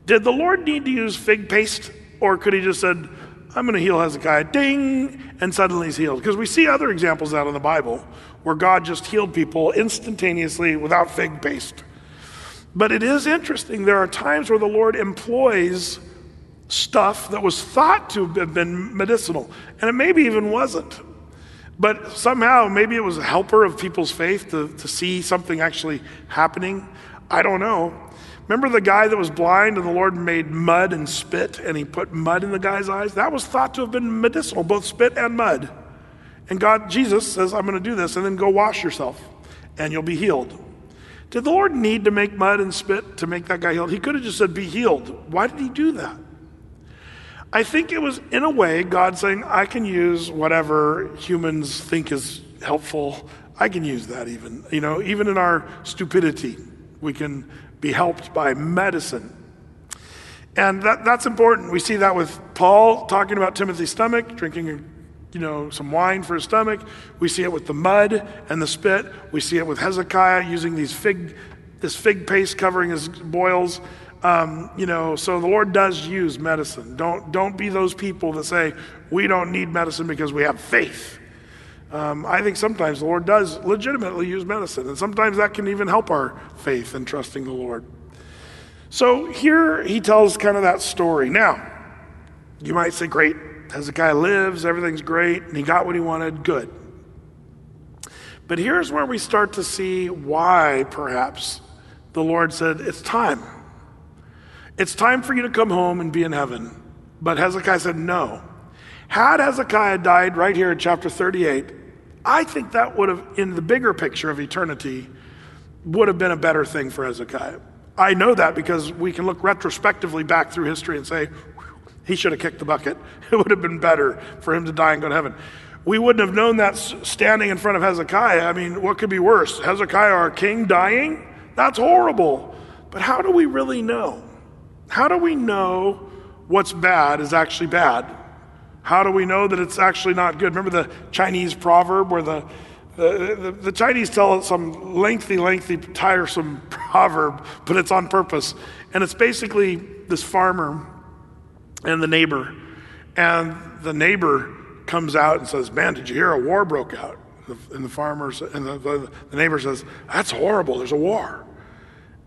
Did the Lord need to use fig paste? Or could he just said, I'm going to heal Hezekiah, ding, and suddenly he's healed? Because we see other examples out in the Bible where God just healed people instantaneously without fig paste. But it is interesting. There are times where the Lord employs stuff that was thought to have been medicinal, and it maybe even wasn't. But somehow, maybe it was a helper of people's faith to, to see something actually happening. I don't know. Remember the guy that was blind and the Lord made mud and spit and he put mud in the guy's eyes? That was thought to have been medicinal, both spit and mud. And God, Jesus says, I'm going to do this and then go wash yourself and you'll be healed. Did the Lord need to make mud and spit to make that guy healed? He could have just said, Be healed. Why did he do that? I think it was, in a way, God saying, I can use whatever humans think is helpful. I can use that even. You know, even in our stupidity, we can be helped by medicine. And that, that's important. We see that with Paul talking about Timothy's stomach, drinking you know, some wine for his stomach. We see it with the mud and the spit. We see it with Hezekiah using these fig, this fig paste covering his boils. Um, you know, so the Lord does use medicine. Don't don't be those people that say we don't need medicine because we have faith. Um, I think sometimes the Lord does legitimately use medicine, and sometimes that can even help our faith in trusting the Lord. So here he tells kind of that story. Now, you might say, "Great, Hezekiah lives, everything's great, and he got what he wanted, good. But here's where we start to see why, perhaps, the Lord said, It's time. It's time for you to come home and be in heaven. But Hezekiah said, No. Had Hezekiah died right here in chapter 38, I think that would have, in the bigger picture of eternity, would have been a better thing for Hezekiah. I know that because we can look retrospectively back through history and say, he should have kicked the bucket. It would have been better for him to die and go to heaven. We wouldn't have known that standing in front of Hezekiah. I mean, what could be worse? Hezekiah, our king, dying? That's horrible. But how do we really know? How do we know what's bad is actually bad? How do we know that it's actually not good? Remember the Chinese proverb where the the, the, the, Chinese tell some lengthy, lengthy, tiresome proverb, but it's on purpose. And it's basically this farmer and the neighbor. And the neighbor comes out and says, Man, did you hear a war broke out? And the farmers and the, the neighbor says, That's horrible, there's a war.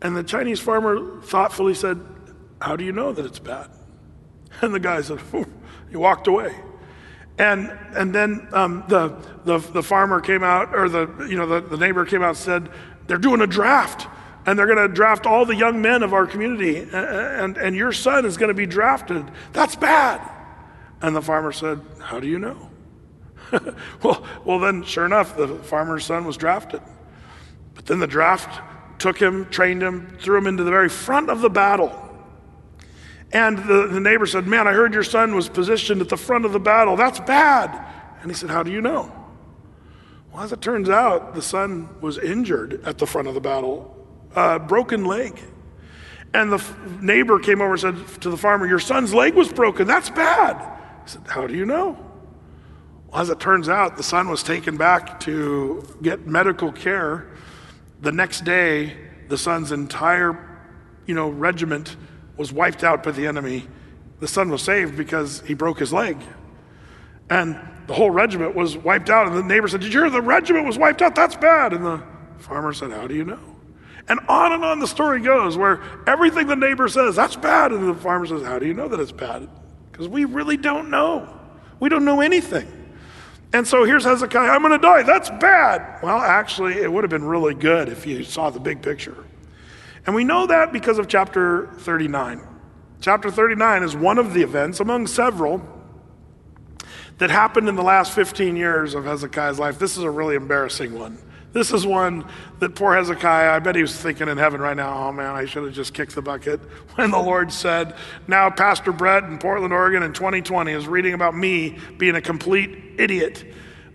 And the Chinese farmer thoughtfully said, How do you know that it's bad? And the guy said, He walked away. And, and then um, the, the, the farmer came out, or the, you know, the, the neighbor came out and said, They're doing a draft and they're going to draft all the young men of our community, and, and, and your son is going to be drafted. That's bad. And the farmer said, How do you know? well, well, then, sure enough, the farmer's son was drafted. But then the draft took him, trained him, threw him into the very front of the battle. And the, the neighbor said, Man, I heard your son was positioned at the front of the battle. That's bad. And he said, How do you know? Well, as it turns out, the son was injured at the front of the battle uh, broken leg. And the f- neighbor came over and said to the farmer, Your son's leg was broken. That's bad. He said, How do you know? Well, as it turns out, the son was taken back to get medical care. The next day, the son's entire you know, regiment was wiped out by the enemy. The son was saved because he broke his leg. And the whole regiment was wiped out. And the neighbor said, Did you hear the regiment was wiped out? That's bad. And the farmer said, How do you know? And on and on the story goes, where everything the neighbor says, That's bad. And the farmer says, How do you know that it's bad? Because we really don't know. We don't know anything. And so here's Hezekiah, I'm going to die. That's bad. Well, actually, it would have been really good if you saw the big picture. And we know that because of chapter 39. Chapter 39 is one of the events among several that happened in the last 15 years of Hezekiah's life. This is a really embarrassing one. This is one that poor Hezekiah, I bet he was thinking in heaven right now, oh man, I should have just kicked the bucket. When the Lord said, now Pastor Brett in Portland, Oregon in 2020 is reading about me being a complete idiot.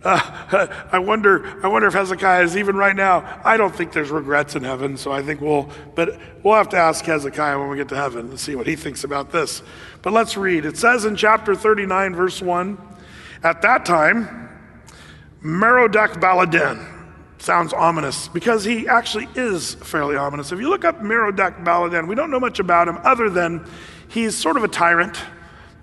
Uh, I wonder, I wonder if Hezekiah is even right now. I don't think there's regrets in heaven, so I think we'll, but we'll have to ask Hezekiah when we get to heaven to see what he thinks about this. But let's read. It says in chapter 39, verse 1, at that time, Merodach Baladan, sounds ominous because he actually is fairly ominous. If you look up Merodach Baladan, we don't know much about him other than he's sort of a tyrant.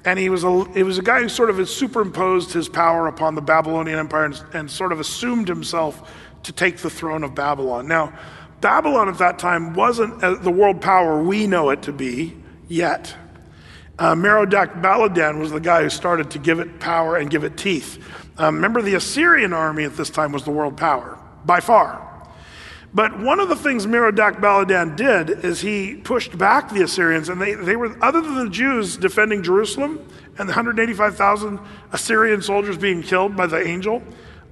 And he was a, he was a guy who sort of superimposed his power upon the Babylonian Empire and, and sort of assumed himself to take the throne of Babylon. Now, Babylon at that time wasn't uh, the world power we know it to be yet. Uh, Merodach Baladan was the guy who started to give it power and give it teeth. Um, remember, the Assyrian army at this time was the world power by far. But one of the things Merodach Baladan did is he pushed back the Assyrians, and they, they were, other than the Jews defending Jerusalem and the 185,000 Assyrian soldiers being killed by the angel,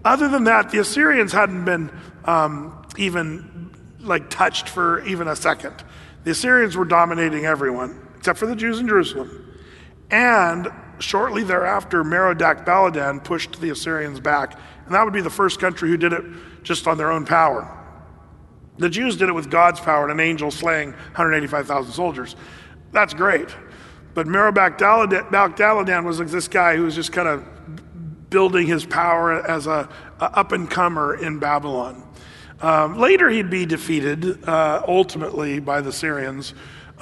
other than that, the Assyrians hadn't been um, even like touched for even a second. The Assyrians were dominating everyone except for the Jews in Jerusalem. And shortly thereafter, Merodach Baladan pushed the Assyrians back, and that would be the first country who did it just on their own power. The Jews did it with God's power and an angel slaying 185,000 soldiers. That's great. But Merodach Baladan was this guy who was just kind of building his power as a, a up and comer in Babylon. Um, later, he'd be defeated uh, ultimately by the Assyrians.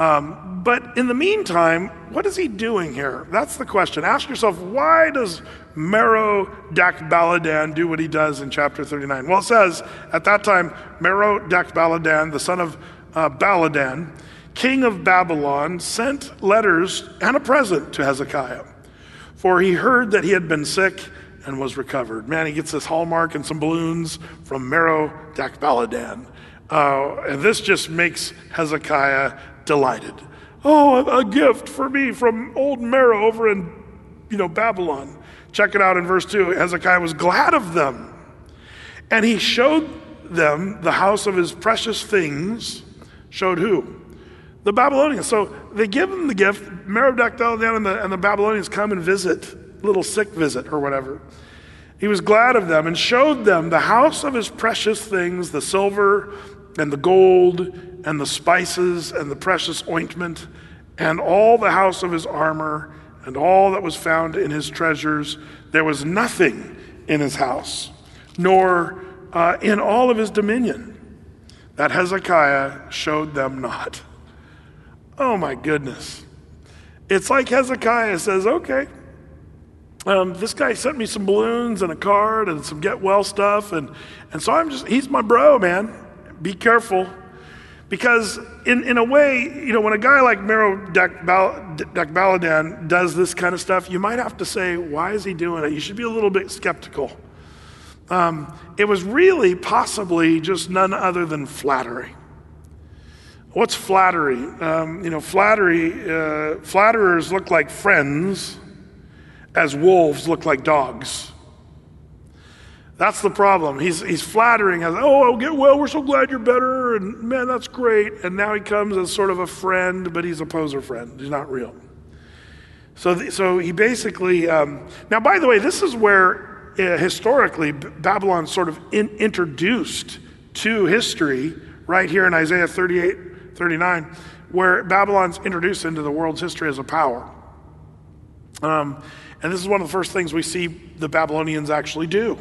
Um, but in the meantime, what is he doing here? That's the question. Ask yourself, why does Merodach Baladan do what he does in chapter 39? Well, it says, at that time, Merodach Baladan, the son of uh, Baladan, king of Babylon, sent letters and a present to Hezekiah, for he heard that he had been sick and was recovered. Man, he gets this hallmark and some balloons from Merodach Baladan. Uh, and this just makes Hezekiah delighted. Oh, a gift for me from old Mero over in, you know, Babylon. Check it out in verse 2. Hezekiah was glad of them. And he showed them the house of his precious things. Showed who? The Babylonians. So they give him the gift. Merodach Baladan and the, and the Babylonians come and visit, little sick visit or whatever. He was glad of them and showed them the house of his precious things, the silver and the gold and the spices and the precious ointment and all the house of his armor and all that was found in his treasures. There was nothing in his house, nor uh, in all of his dominion, that Hezekiah showed them not. Oh my goodness. It's like Hezekiah says, okay, um, this guy sent me some balloons and a card and some get well stuff. And, and so I'm just, he's my bro, man. Be careful. Because, in, in a way, you know, when a guy like Merodach Baladan does this kind of stuff, you might have to say, why is he doing it? You should be a little bit skeptical. Um, it was really possibly just none other than flattery. What's flattery? Um, you know, flattery, uh, flatterers look like friends as wolves look like dogs. That's the problem. He's, he's flattering us. Oh, get well. We're so glad you're better. And man, that's great. And now he comes as sort of a friend, but he's a poser friend. He's not real. So, the, so he basically, um, now, by the way, this is where uh, historically Babylon sort of in, introduced to history right here in Isaiah 38, 39, where Babylon's introduced into the world's history as a power. Um, and this is one of the first things we see the Babylonians actually do.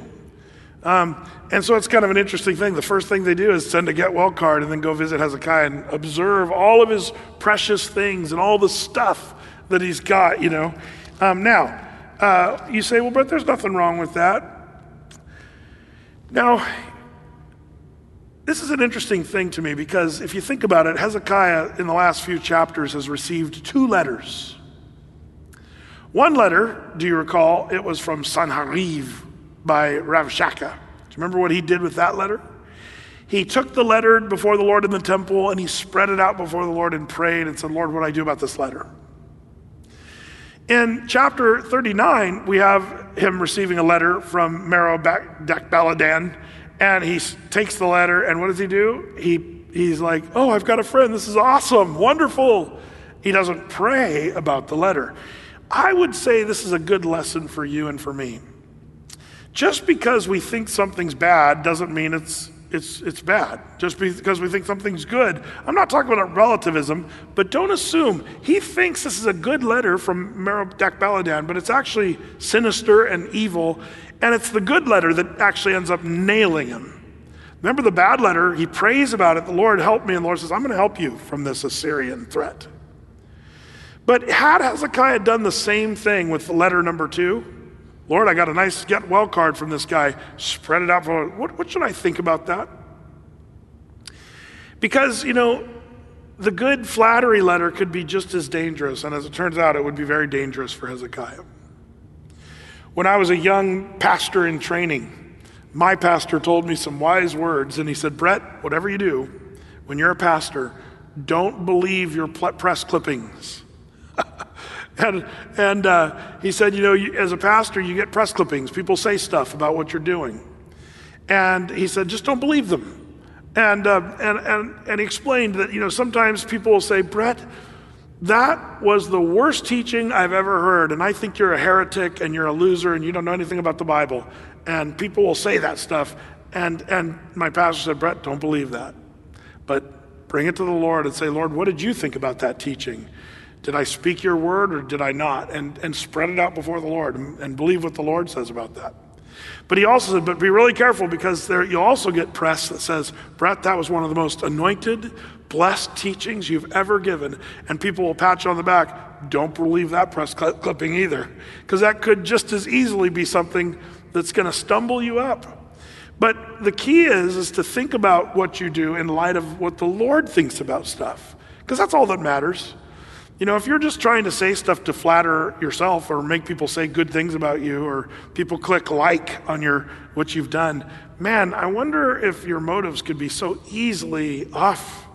Um, and so it's kind of an interesting thing. The first thing they do is send a get well card and then go visit Hezekiah and observe all of his precious things and all the stuff that he's got, you know. Um, now, Uh, you say, well, but there's nothing wrong with that. Now, this is an interesting thing to me because if you think about it, Hezekiah in the last few chapters has received two letters. One letter, do you recall? It was from Sennacherib by Rabshakeh. Do you remember what he did with that letter? He took the letter before the Lord in the temple and he spread it out before the Lord and prayed and said, Lord, what do I do about this letter? In chapter 39, we have him receiving a letter from Merodach and he takes the letter, and what does he do? He, he's like, Oh, I've got a friend. This is awesome, wonderful. He doesn't pray about the letter. I would say this is a good lesson for you and for me. Just because we think something's bad doesn't mean it's it's, it's bad just because we think something's good. I'm not talking about relativism, but don't assume. He thinks this is a good letter from Merodach Baladan, but it's actually sinister and evil, and it's the good letter that actually ends up nailing him. Remember the bad letter, he prays about it, the Lord help me, and the Lord says, I'm going to help you from this Assyrian threat. But had Hezekiah done the same thing with letter number two, Lord, I got a nice get well card from this guy. Spread it out for what, what should I think about that? Because, you know, the good flattery letter could be just as dangerous, and as it turns out, it would be very dangerous for Hezekiah. When I was a young pastor in training, my pastor told me some wise words, and he said, Brett, whatever you do, when you're a pastor, don't believe your press clippings. And, and uh, he said, You know, you, as a pastor, you get press clippings. People say stuff about what you're doing. And he said, Just don't believe them. And, uh, and, and, and he explained that, you know, sometimes people will say, Brett, that was the worst teaching I've ever heard. And I think you're a heretic and you're a loser and you don't know anything about the Bible. And people will say that stuff. And, and my pastor said, Brett, don't believe that. But bring it to the Lord and say, Lord, what did you think about that teaching? Did I speak your word or did I not? And, and spread it out before the Lord and, and believe what the Lord says about that. But he also said, but be really careful because there you'll also get press that says, Brett, that was one of the most anointed, blessed teachings you've ever given. And people will pat you on the back. Don't believe that press clipping either. Because that could just as easily be something that's going to stumble you up. But the key is, is to think about what you do in light of what the Lord thinks about stuff. Because that's all that matters. You know, if you're just trying to say stuff to flatter yourself or make people say good things about you or people click like on your what you've done, man, I wonder if your motives could be so easily off.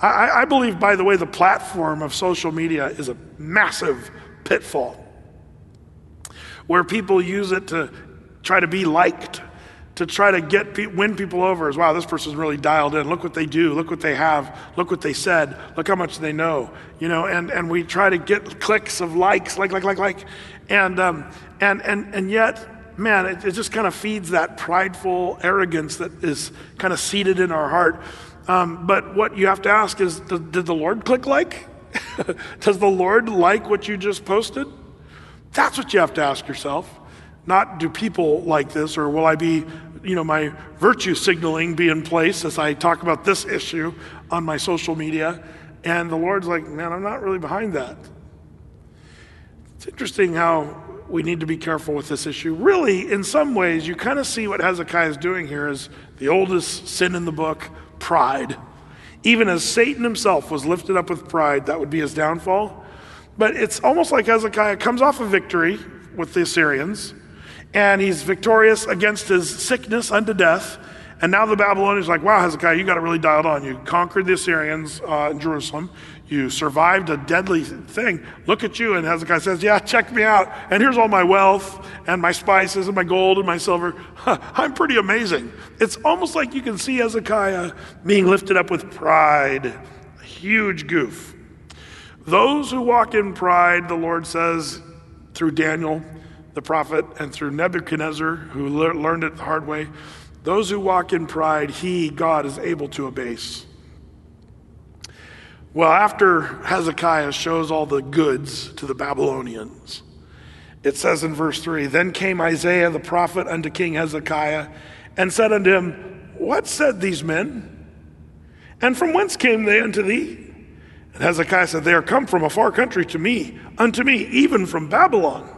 I, I believe, by the way, the platform of social media is a massive pitfall where people use it to try to be liked to try to get win people over is wow this person's really dialed in. Look what they do. Look what they have. Look what they said. Look how much they know you know and and we try to get clicks of likes like like like like. And um, and and and yet man it, it just kind of feeds that prideful arrogance that is kind of seated in our heart. Um, but what you have to ask is did, did the lord click like? Does the lord like what you just posted? That's what you have to ask yourself. Not do people like this or will I be you know, my virtue signaling be in place as I talk about this issue on my social media. And the Lord's like, man, I'm not really behind that. It's interesting how we need to be careful with this issue. Really, in some ways, you kind of see what Hezekiah is doing here is the oldest sin in the book pride. Even as Satan himself was lifted up with pride, that would be his downfall. But it's almost like Hezekiah comes off a victory with the Assyrians and he's victorious against his sickness unto death. And now the Babylonians like, wow, Hezekiah, you got it really dialed on. You conquered the Assyrians uh, in Jerusalem. You survived a deadly thing. Look at you. And Hezekiah says, yeah, check me out. And here's all my wealth and my spices and my gold and my silver. I'm pretty amazing. It's almost like you can see Hezekiah being lifted up with pride. A huge goof. Those who walk in pride, the Lord says through Daniel, the prophet, and through Nebuchadnezzar, who le- learned it the hard way, those who walk in pride, he, God, is able to abase. Well, after Hezekiah shows all the goods to the Babylonians, it says in verse 3 Then came Isaiah the prophet unto King Hezekiah and said unto him, What said these men? And from whence came they unto thee? And Hezekiah said, They are come from a far country to me, unto me, even from Babylon.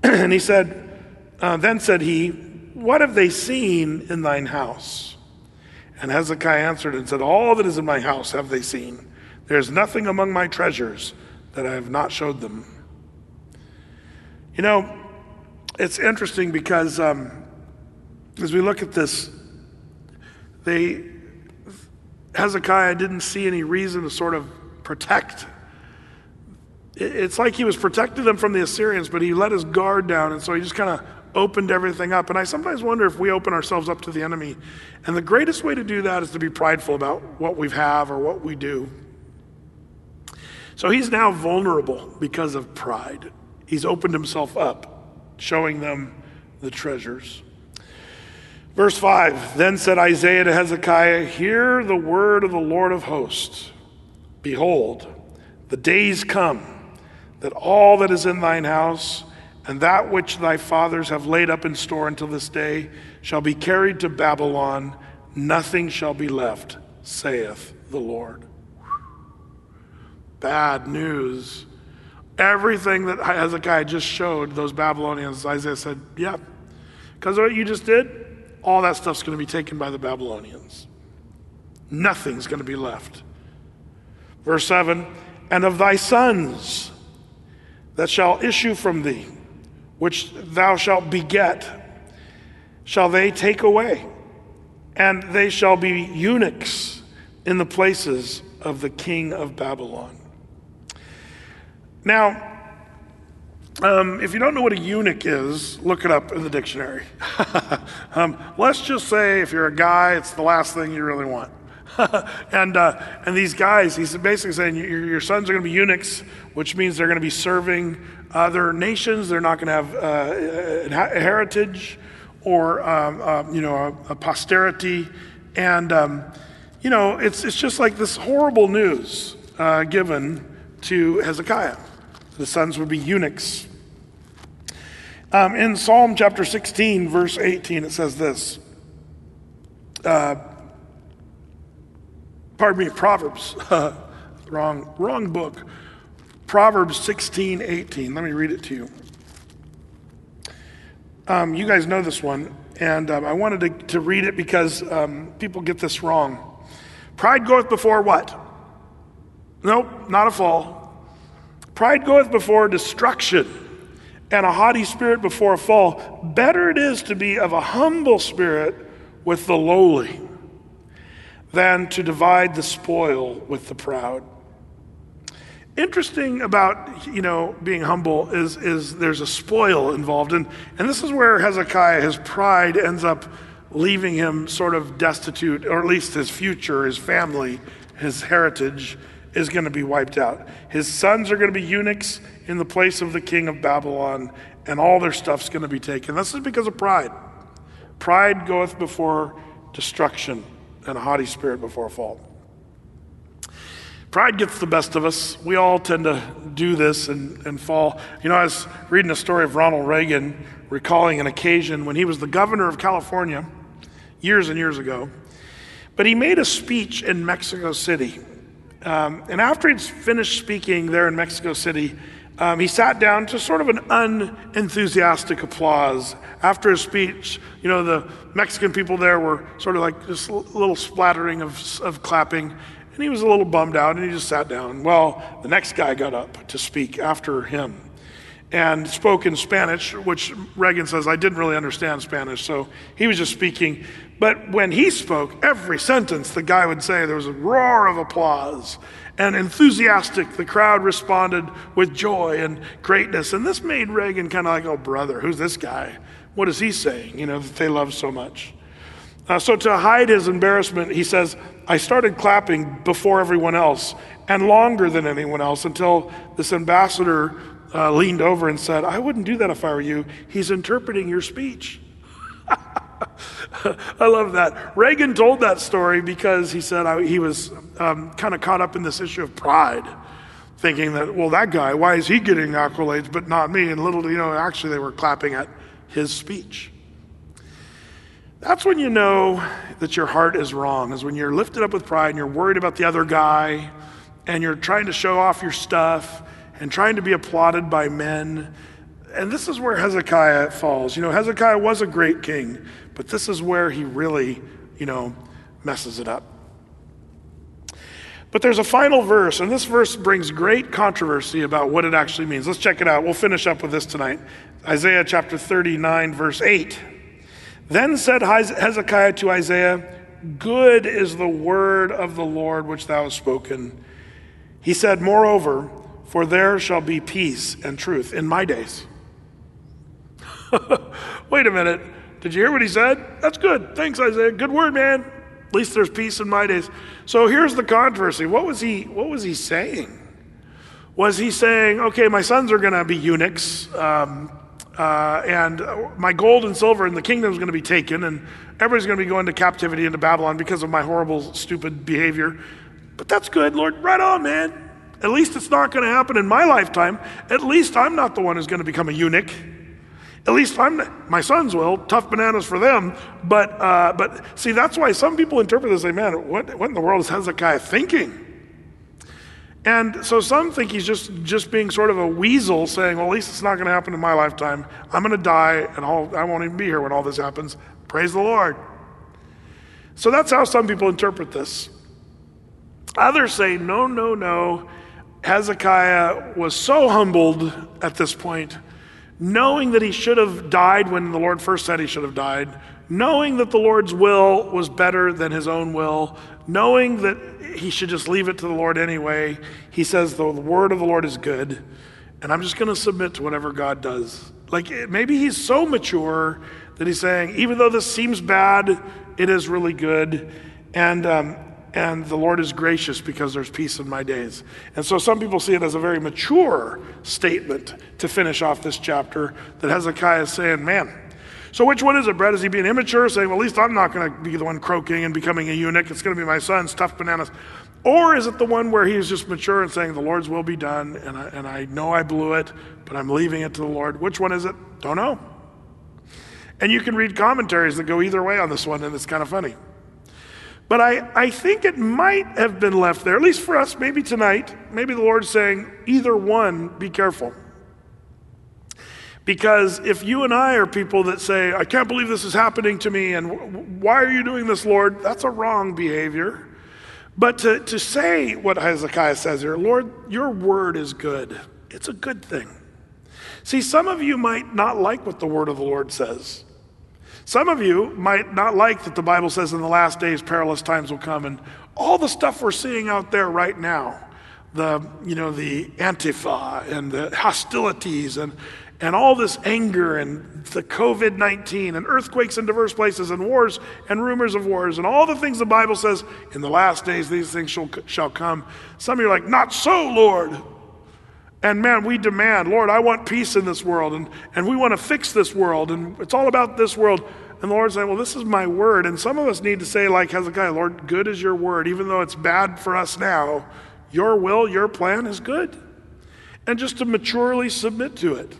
and he said, uh, Then said he, What have they seen in thine house? And Hezekiah answered and said, All that is in my house have they seen. There is nothing among my treasures that I have not showed them. You know, it's interesting because um, as we look at this, they Hezekiah didn't see any reason to sort of protect. It's like he was protecting them from the Assyrians, but he let his guard down, and so he just kind of opened everything up. And I sometimes wonder if we open ourselves up to the enemy. And the greatest way to do that is to be prideful about what we have or what we do. So he's now vulnerable because of pride. He's opened himself up, showing them the treasures. Verse 5 Then said Isaiah to Hezekiah, Hear the word of the Lord of hosts. Behold, the days come that all that is in thine house and that which thy fathers have laid up in store until this day shall be carried to Babylon. Nothing shall be left, saith the Lord. Bad news. Everything that Hezekiah just showed those Babylonians, Isaiah said, yeah, because of what you just did, all that stuff's going to be taken by the Babylonians. Nothing's going to be left. Verse 7 And of thy sons that shall issue from thee, which thou shalt beget, shall they take away, and they shall be eunuchs in the places of the king of Babylon. Now, um, if you don't know what a eunuch is, look it up in the dictionary. um, let's just say if you're a guy, it's the last thing you really want. and, uh, and these guys, he's basically saying your, your sons are going to be eunuchs, which means they're going to be serving other nations. They're not going to have uh, a heritage or um, uh, you know a, a posterity. And um, you know it's, it's just like this horrible news uh, given to Hezekiah. The sons would be eunuchs. Um, in Psalm chapter 16, verse 18, it says this. Uh, pardon me, Proverbs. wrong, wrong book. Proverbs 16, 18. Let me read it to you. Um, you guys know this one, and um, I wanted to, to, read it because um, people get this wrong. Pride goeth before what? Nope, not a fall. Pride goeth before destruction and a haughty spirit before a fall. Better it is to be of a humble spirit with the lowly than to divide the spoil with the proud. Interesting about you know being humble is is there's a spoil involved and and this is where Hezekiah his pride ends up leaving him sort of destitute or at least his future his family his heritage is going to be wiped out. His sons are going to be eunuchs in the place of the king of Babylon, and all their stuff's going to be taken. This is because of pride. Pride goeth before destruction, and a haughty spirit before a fall. Pride gets the best of us. We all tend to do this and, and fall. You know, I was reading a story of Ronald Reagan recalling an occasion when he was the governor of California years and years ago. But he made a speech in Mexico City um, and after he'd finished speaking there in Mexico City, um, he sat down to sort of an unenthusiastic applause. After his speech, you know, the Mexican people there were sort of like just a little splattering of, of clapping. And he was a little bummed out and he just sat down. Well, the next guy got up to speak after him and spoke in Spanish, which Reagan says, I didn't really understand Spanish, so he was just speaking. But when he spoke, every sentence the guy would say, there was a roar of applause and enthusiastic. The crowd responded with joy and greatness. And this made Reagan kind of like, oh, brother, who's this guy? What is he saying, you know, that they love so much? Uh, so to hide his embarrassment, he says, I started clapping before everyone else and longer than anyone else until this ambassador uh, leaned over and said, I wouldn't do that if I were you. He's interpreting your speech. I love that. Reagan told that story because he said I, he was um, kind of caught up in this issue of pride, thinking that, well, that guy, why is he getting accolades but not me? And little, you know, actually they were clapping at his speech. That's when you know that your heart is wrong, is when you're lifted up with pride and you're worried about the other guy and you're trying to show off your stuff and trying to be applauded by men. And this is where Hezekiah falls. You know, Hezekiah was a great king, but this is where he really, you know, messes it up. But there's a final verse, and this verse brings great controversy about what it actually means. Let's check it out. We'll finish up with this tonight. Isaiah chapter 39, verse 8. Then said Hezekiah to Isaiah, Good is the word of the Lord which thou hast spoken. He said, Moreover, for there shall be peace and truth in my days. Wait a minute. Did you hear what he said? That's good. Thanks, Isaiah. Good word, man. At least there's peace in my days. So here's the controversy. What was he, what was he saying? Was he saying, okay, my sons are going to be eunuchs, um, uh, and my gold and silver in the kingdom is going to be taken, and everybody's going to be going to captivity into Babylon because of my horrible, stupid behavior. But that's good, Lord. Right on, man. At least it's not going to happen in my lifetime. At least I'm not the one who's going to become a eunuch. At least I'm, my sons will. Tough bananas for them. But, uh, but see, that's why some people interpret this and say, man, what, what in the world is Hezekiah thinking? And so some think he's just, just being sort of a weasel saying, well, at least it's not going to happen in my lifetime. I'm going to die and I'll, I won't even be here when all this happens. Praise the Lord. So that's how some people interpret this. Others say, no, no, no. Hezekiah was so humbled at this point knowing that he should have died when the Lord first said he should have died, knowing that the Lord's will was better than his own will, knowing that he should just leave it to the Lord anyway, he says, The word of the Lord is good, and I'm just going to submit to whatever God does. Like maybe he's so mature that he's saying, Even though this seems bad, it is really good. And, um, and the Lord is gracious because there's peace in my days. And so some people see it as a very mature statement to finish off this chapter that Hezekiah is saying, man. So which one is it, Brett? Is he being immature, saying, well, at least I'm not going to be the one croaking and becoming a eunuch. It's going to be my son's tough bananas. Or is it the one where he's just mature and saying, the Lord's will be done, and I, and I know I blew it, but I'm leaving it to the Lord? Which one is it? Don't know. And you can read commentaries that go either way on this one, and it's kind of funny. But I, I think it might have been left there, at least for us, maybe tonight. Maybe the Lord's saying, either one, be careful. Because if you and I are people that say, I can't believe this is happening to me, and why are you doing this, Lord? That's a wrong behavior. But to, to say what Hezekiah says here, Lord, your word is good, it's a good thing. See, some of you might not like what the word of the Lord says. Some of you might not like that the Bible says in the last days perilous times will come and all the stuff we're seeing out there right now, the you know the Antifa and the hostilities and and all this anger and the COVID 19 and earthquakes in diverse places and wars and rumors of wars and all the things the Bible says in the last days these things shall, shall come. Some of you are like, Not so, Lord. And man, we demand, Lord, I want peace in this world, and, and we want to fix this world, and it's all about this world. And the Lord's saying, Well, this is my word. And some of us need to say, like Hezekiah, Lord, good is your word. Even though it's bad for us now, your will, your plan is good. And just to maturely submit to it.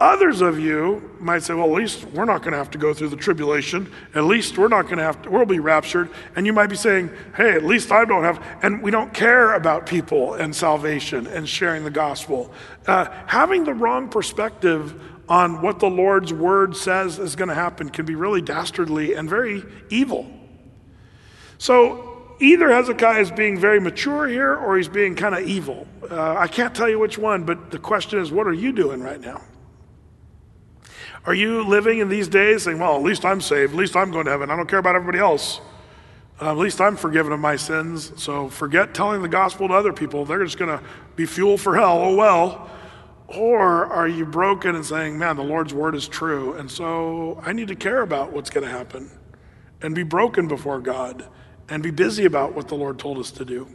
Others of you might say, well, at least we're not going to have to go through the tribulation. At least we're not going to have to, we'll be raptured. And you might be saying, hey, at least I don't have, and we don't care about people and salvation and sharing the gospel. Uh, having the wrong perspective on what the Lord's word says is going to happen can be really dastardly and very evil. So either Hezekiah is being very mature here or he's being kind of evil. Uh, I can't tell you which one, but the question is, what are you doing right now? Are you living in these days saying, well, at least I'm saved, at least I'm going to heaven, I don't care about everybody else? Uh, at least I'm forgiven of my sins. So forget telling the gospel to other people. They're just going to be fuel for hell. Oh, well. Or are you broken and saying, man, the Lord's word is true. And so I need to care about what's going to happen and be broken before God and be busy about what the Lord told us to do.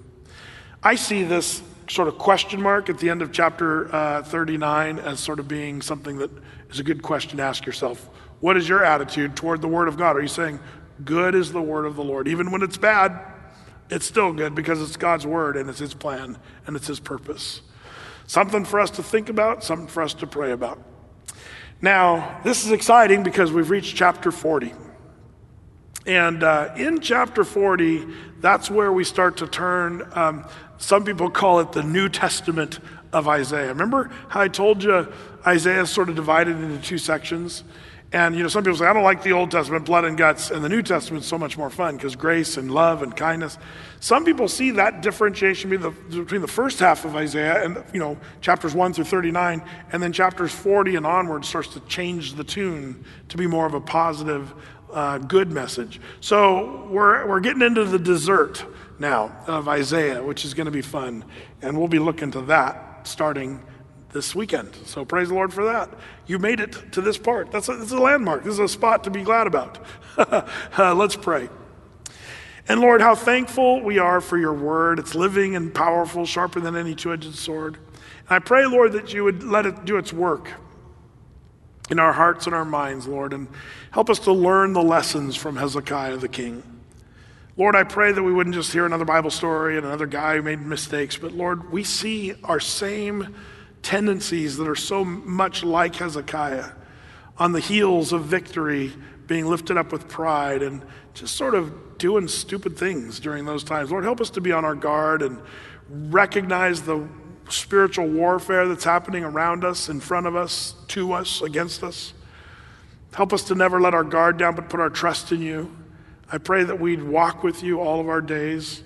I see this sort of question mark at the end of chapter uh, 39 as sort of being something that is a good question to ask yourself. What is your attitude toward the Word of God? Are you saying, good is the Word of the Lord? Even when it's bad, it's still good because it's God's Word and it's His plan and it's His purpose. Something for us to think about, something for us to pray about. Now, this is exciting because we've reached chapter 40. And uh, in chapter 40, that's where we start to turn, um, some people call it the New Testament of Isaiah. Remember how I told you Isaiah is sort of divided into two sections? And, you know, some people say, I don't like the Old Testament, blood and guts, and the New Testament is so much more fun because grace and love and kindness. Some people see that differentiation between the first half of Isaiah and, you know, chapters 1 through 39, and then chapters 40 and onward starts to change the tune to be more of a positive, uh, good message. So we're, we're getting into the dessert now of Isaiah, which is going to be fun. And we'll be looking to that starting this weekend. So praise the Lord for that. You made it to this part. That's a, a landmark. This is a spot to be glad about. uh, let's pray. And Lord, how thankful we are for your word. It's living and powerful, sharper than any two edged sword. And I pray, Lord, that you would let it do its work in our hearts and our minds, Lord, and help us to learn the lessons from Hezekiah the king. Lord, I pray that we wouldn't just hear another Bible story and another guy who made mistakes, but Lord, we see our same tendencies that are so much like Hezekiah on the heels of victory, being lifted up with pride and just sort of doing stupid things during those times. Lord, help us to be on our guard and recognize the spiritual warfare that's happening around us, in front of us, to us, against us. Help us to never let our guard down, but put our trust in you. I pray that we'd walk with you all of our days.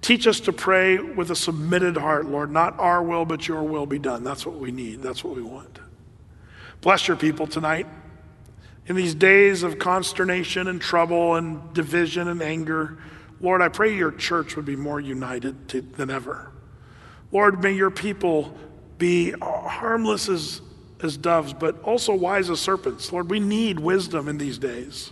Teach us to pray with a submitted heart, Lord. Not our will, but your will be done. That's what we need. That's what we want. Bless your people tonight. In these days of consternation and trouble and division and anger, Lord, I pray your church would be more united to, than ever. Lord, may your people be harmless as, as doves, but also wise as serpents. Lord, we need wisdom in these days.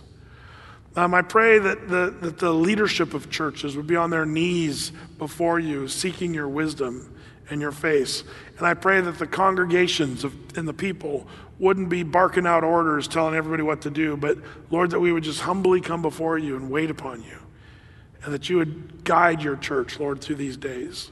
Um, I pray that the, that the leadership of churches would be on their knees before you, seeking your wisdom and your face. And I pray that the congregations of, and the people wouldn't be barking out orders, telling everybody what to do, but Lord, that we would just humbly come before you and wait upon you. And that you would guide your church, Lord, through these days.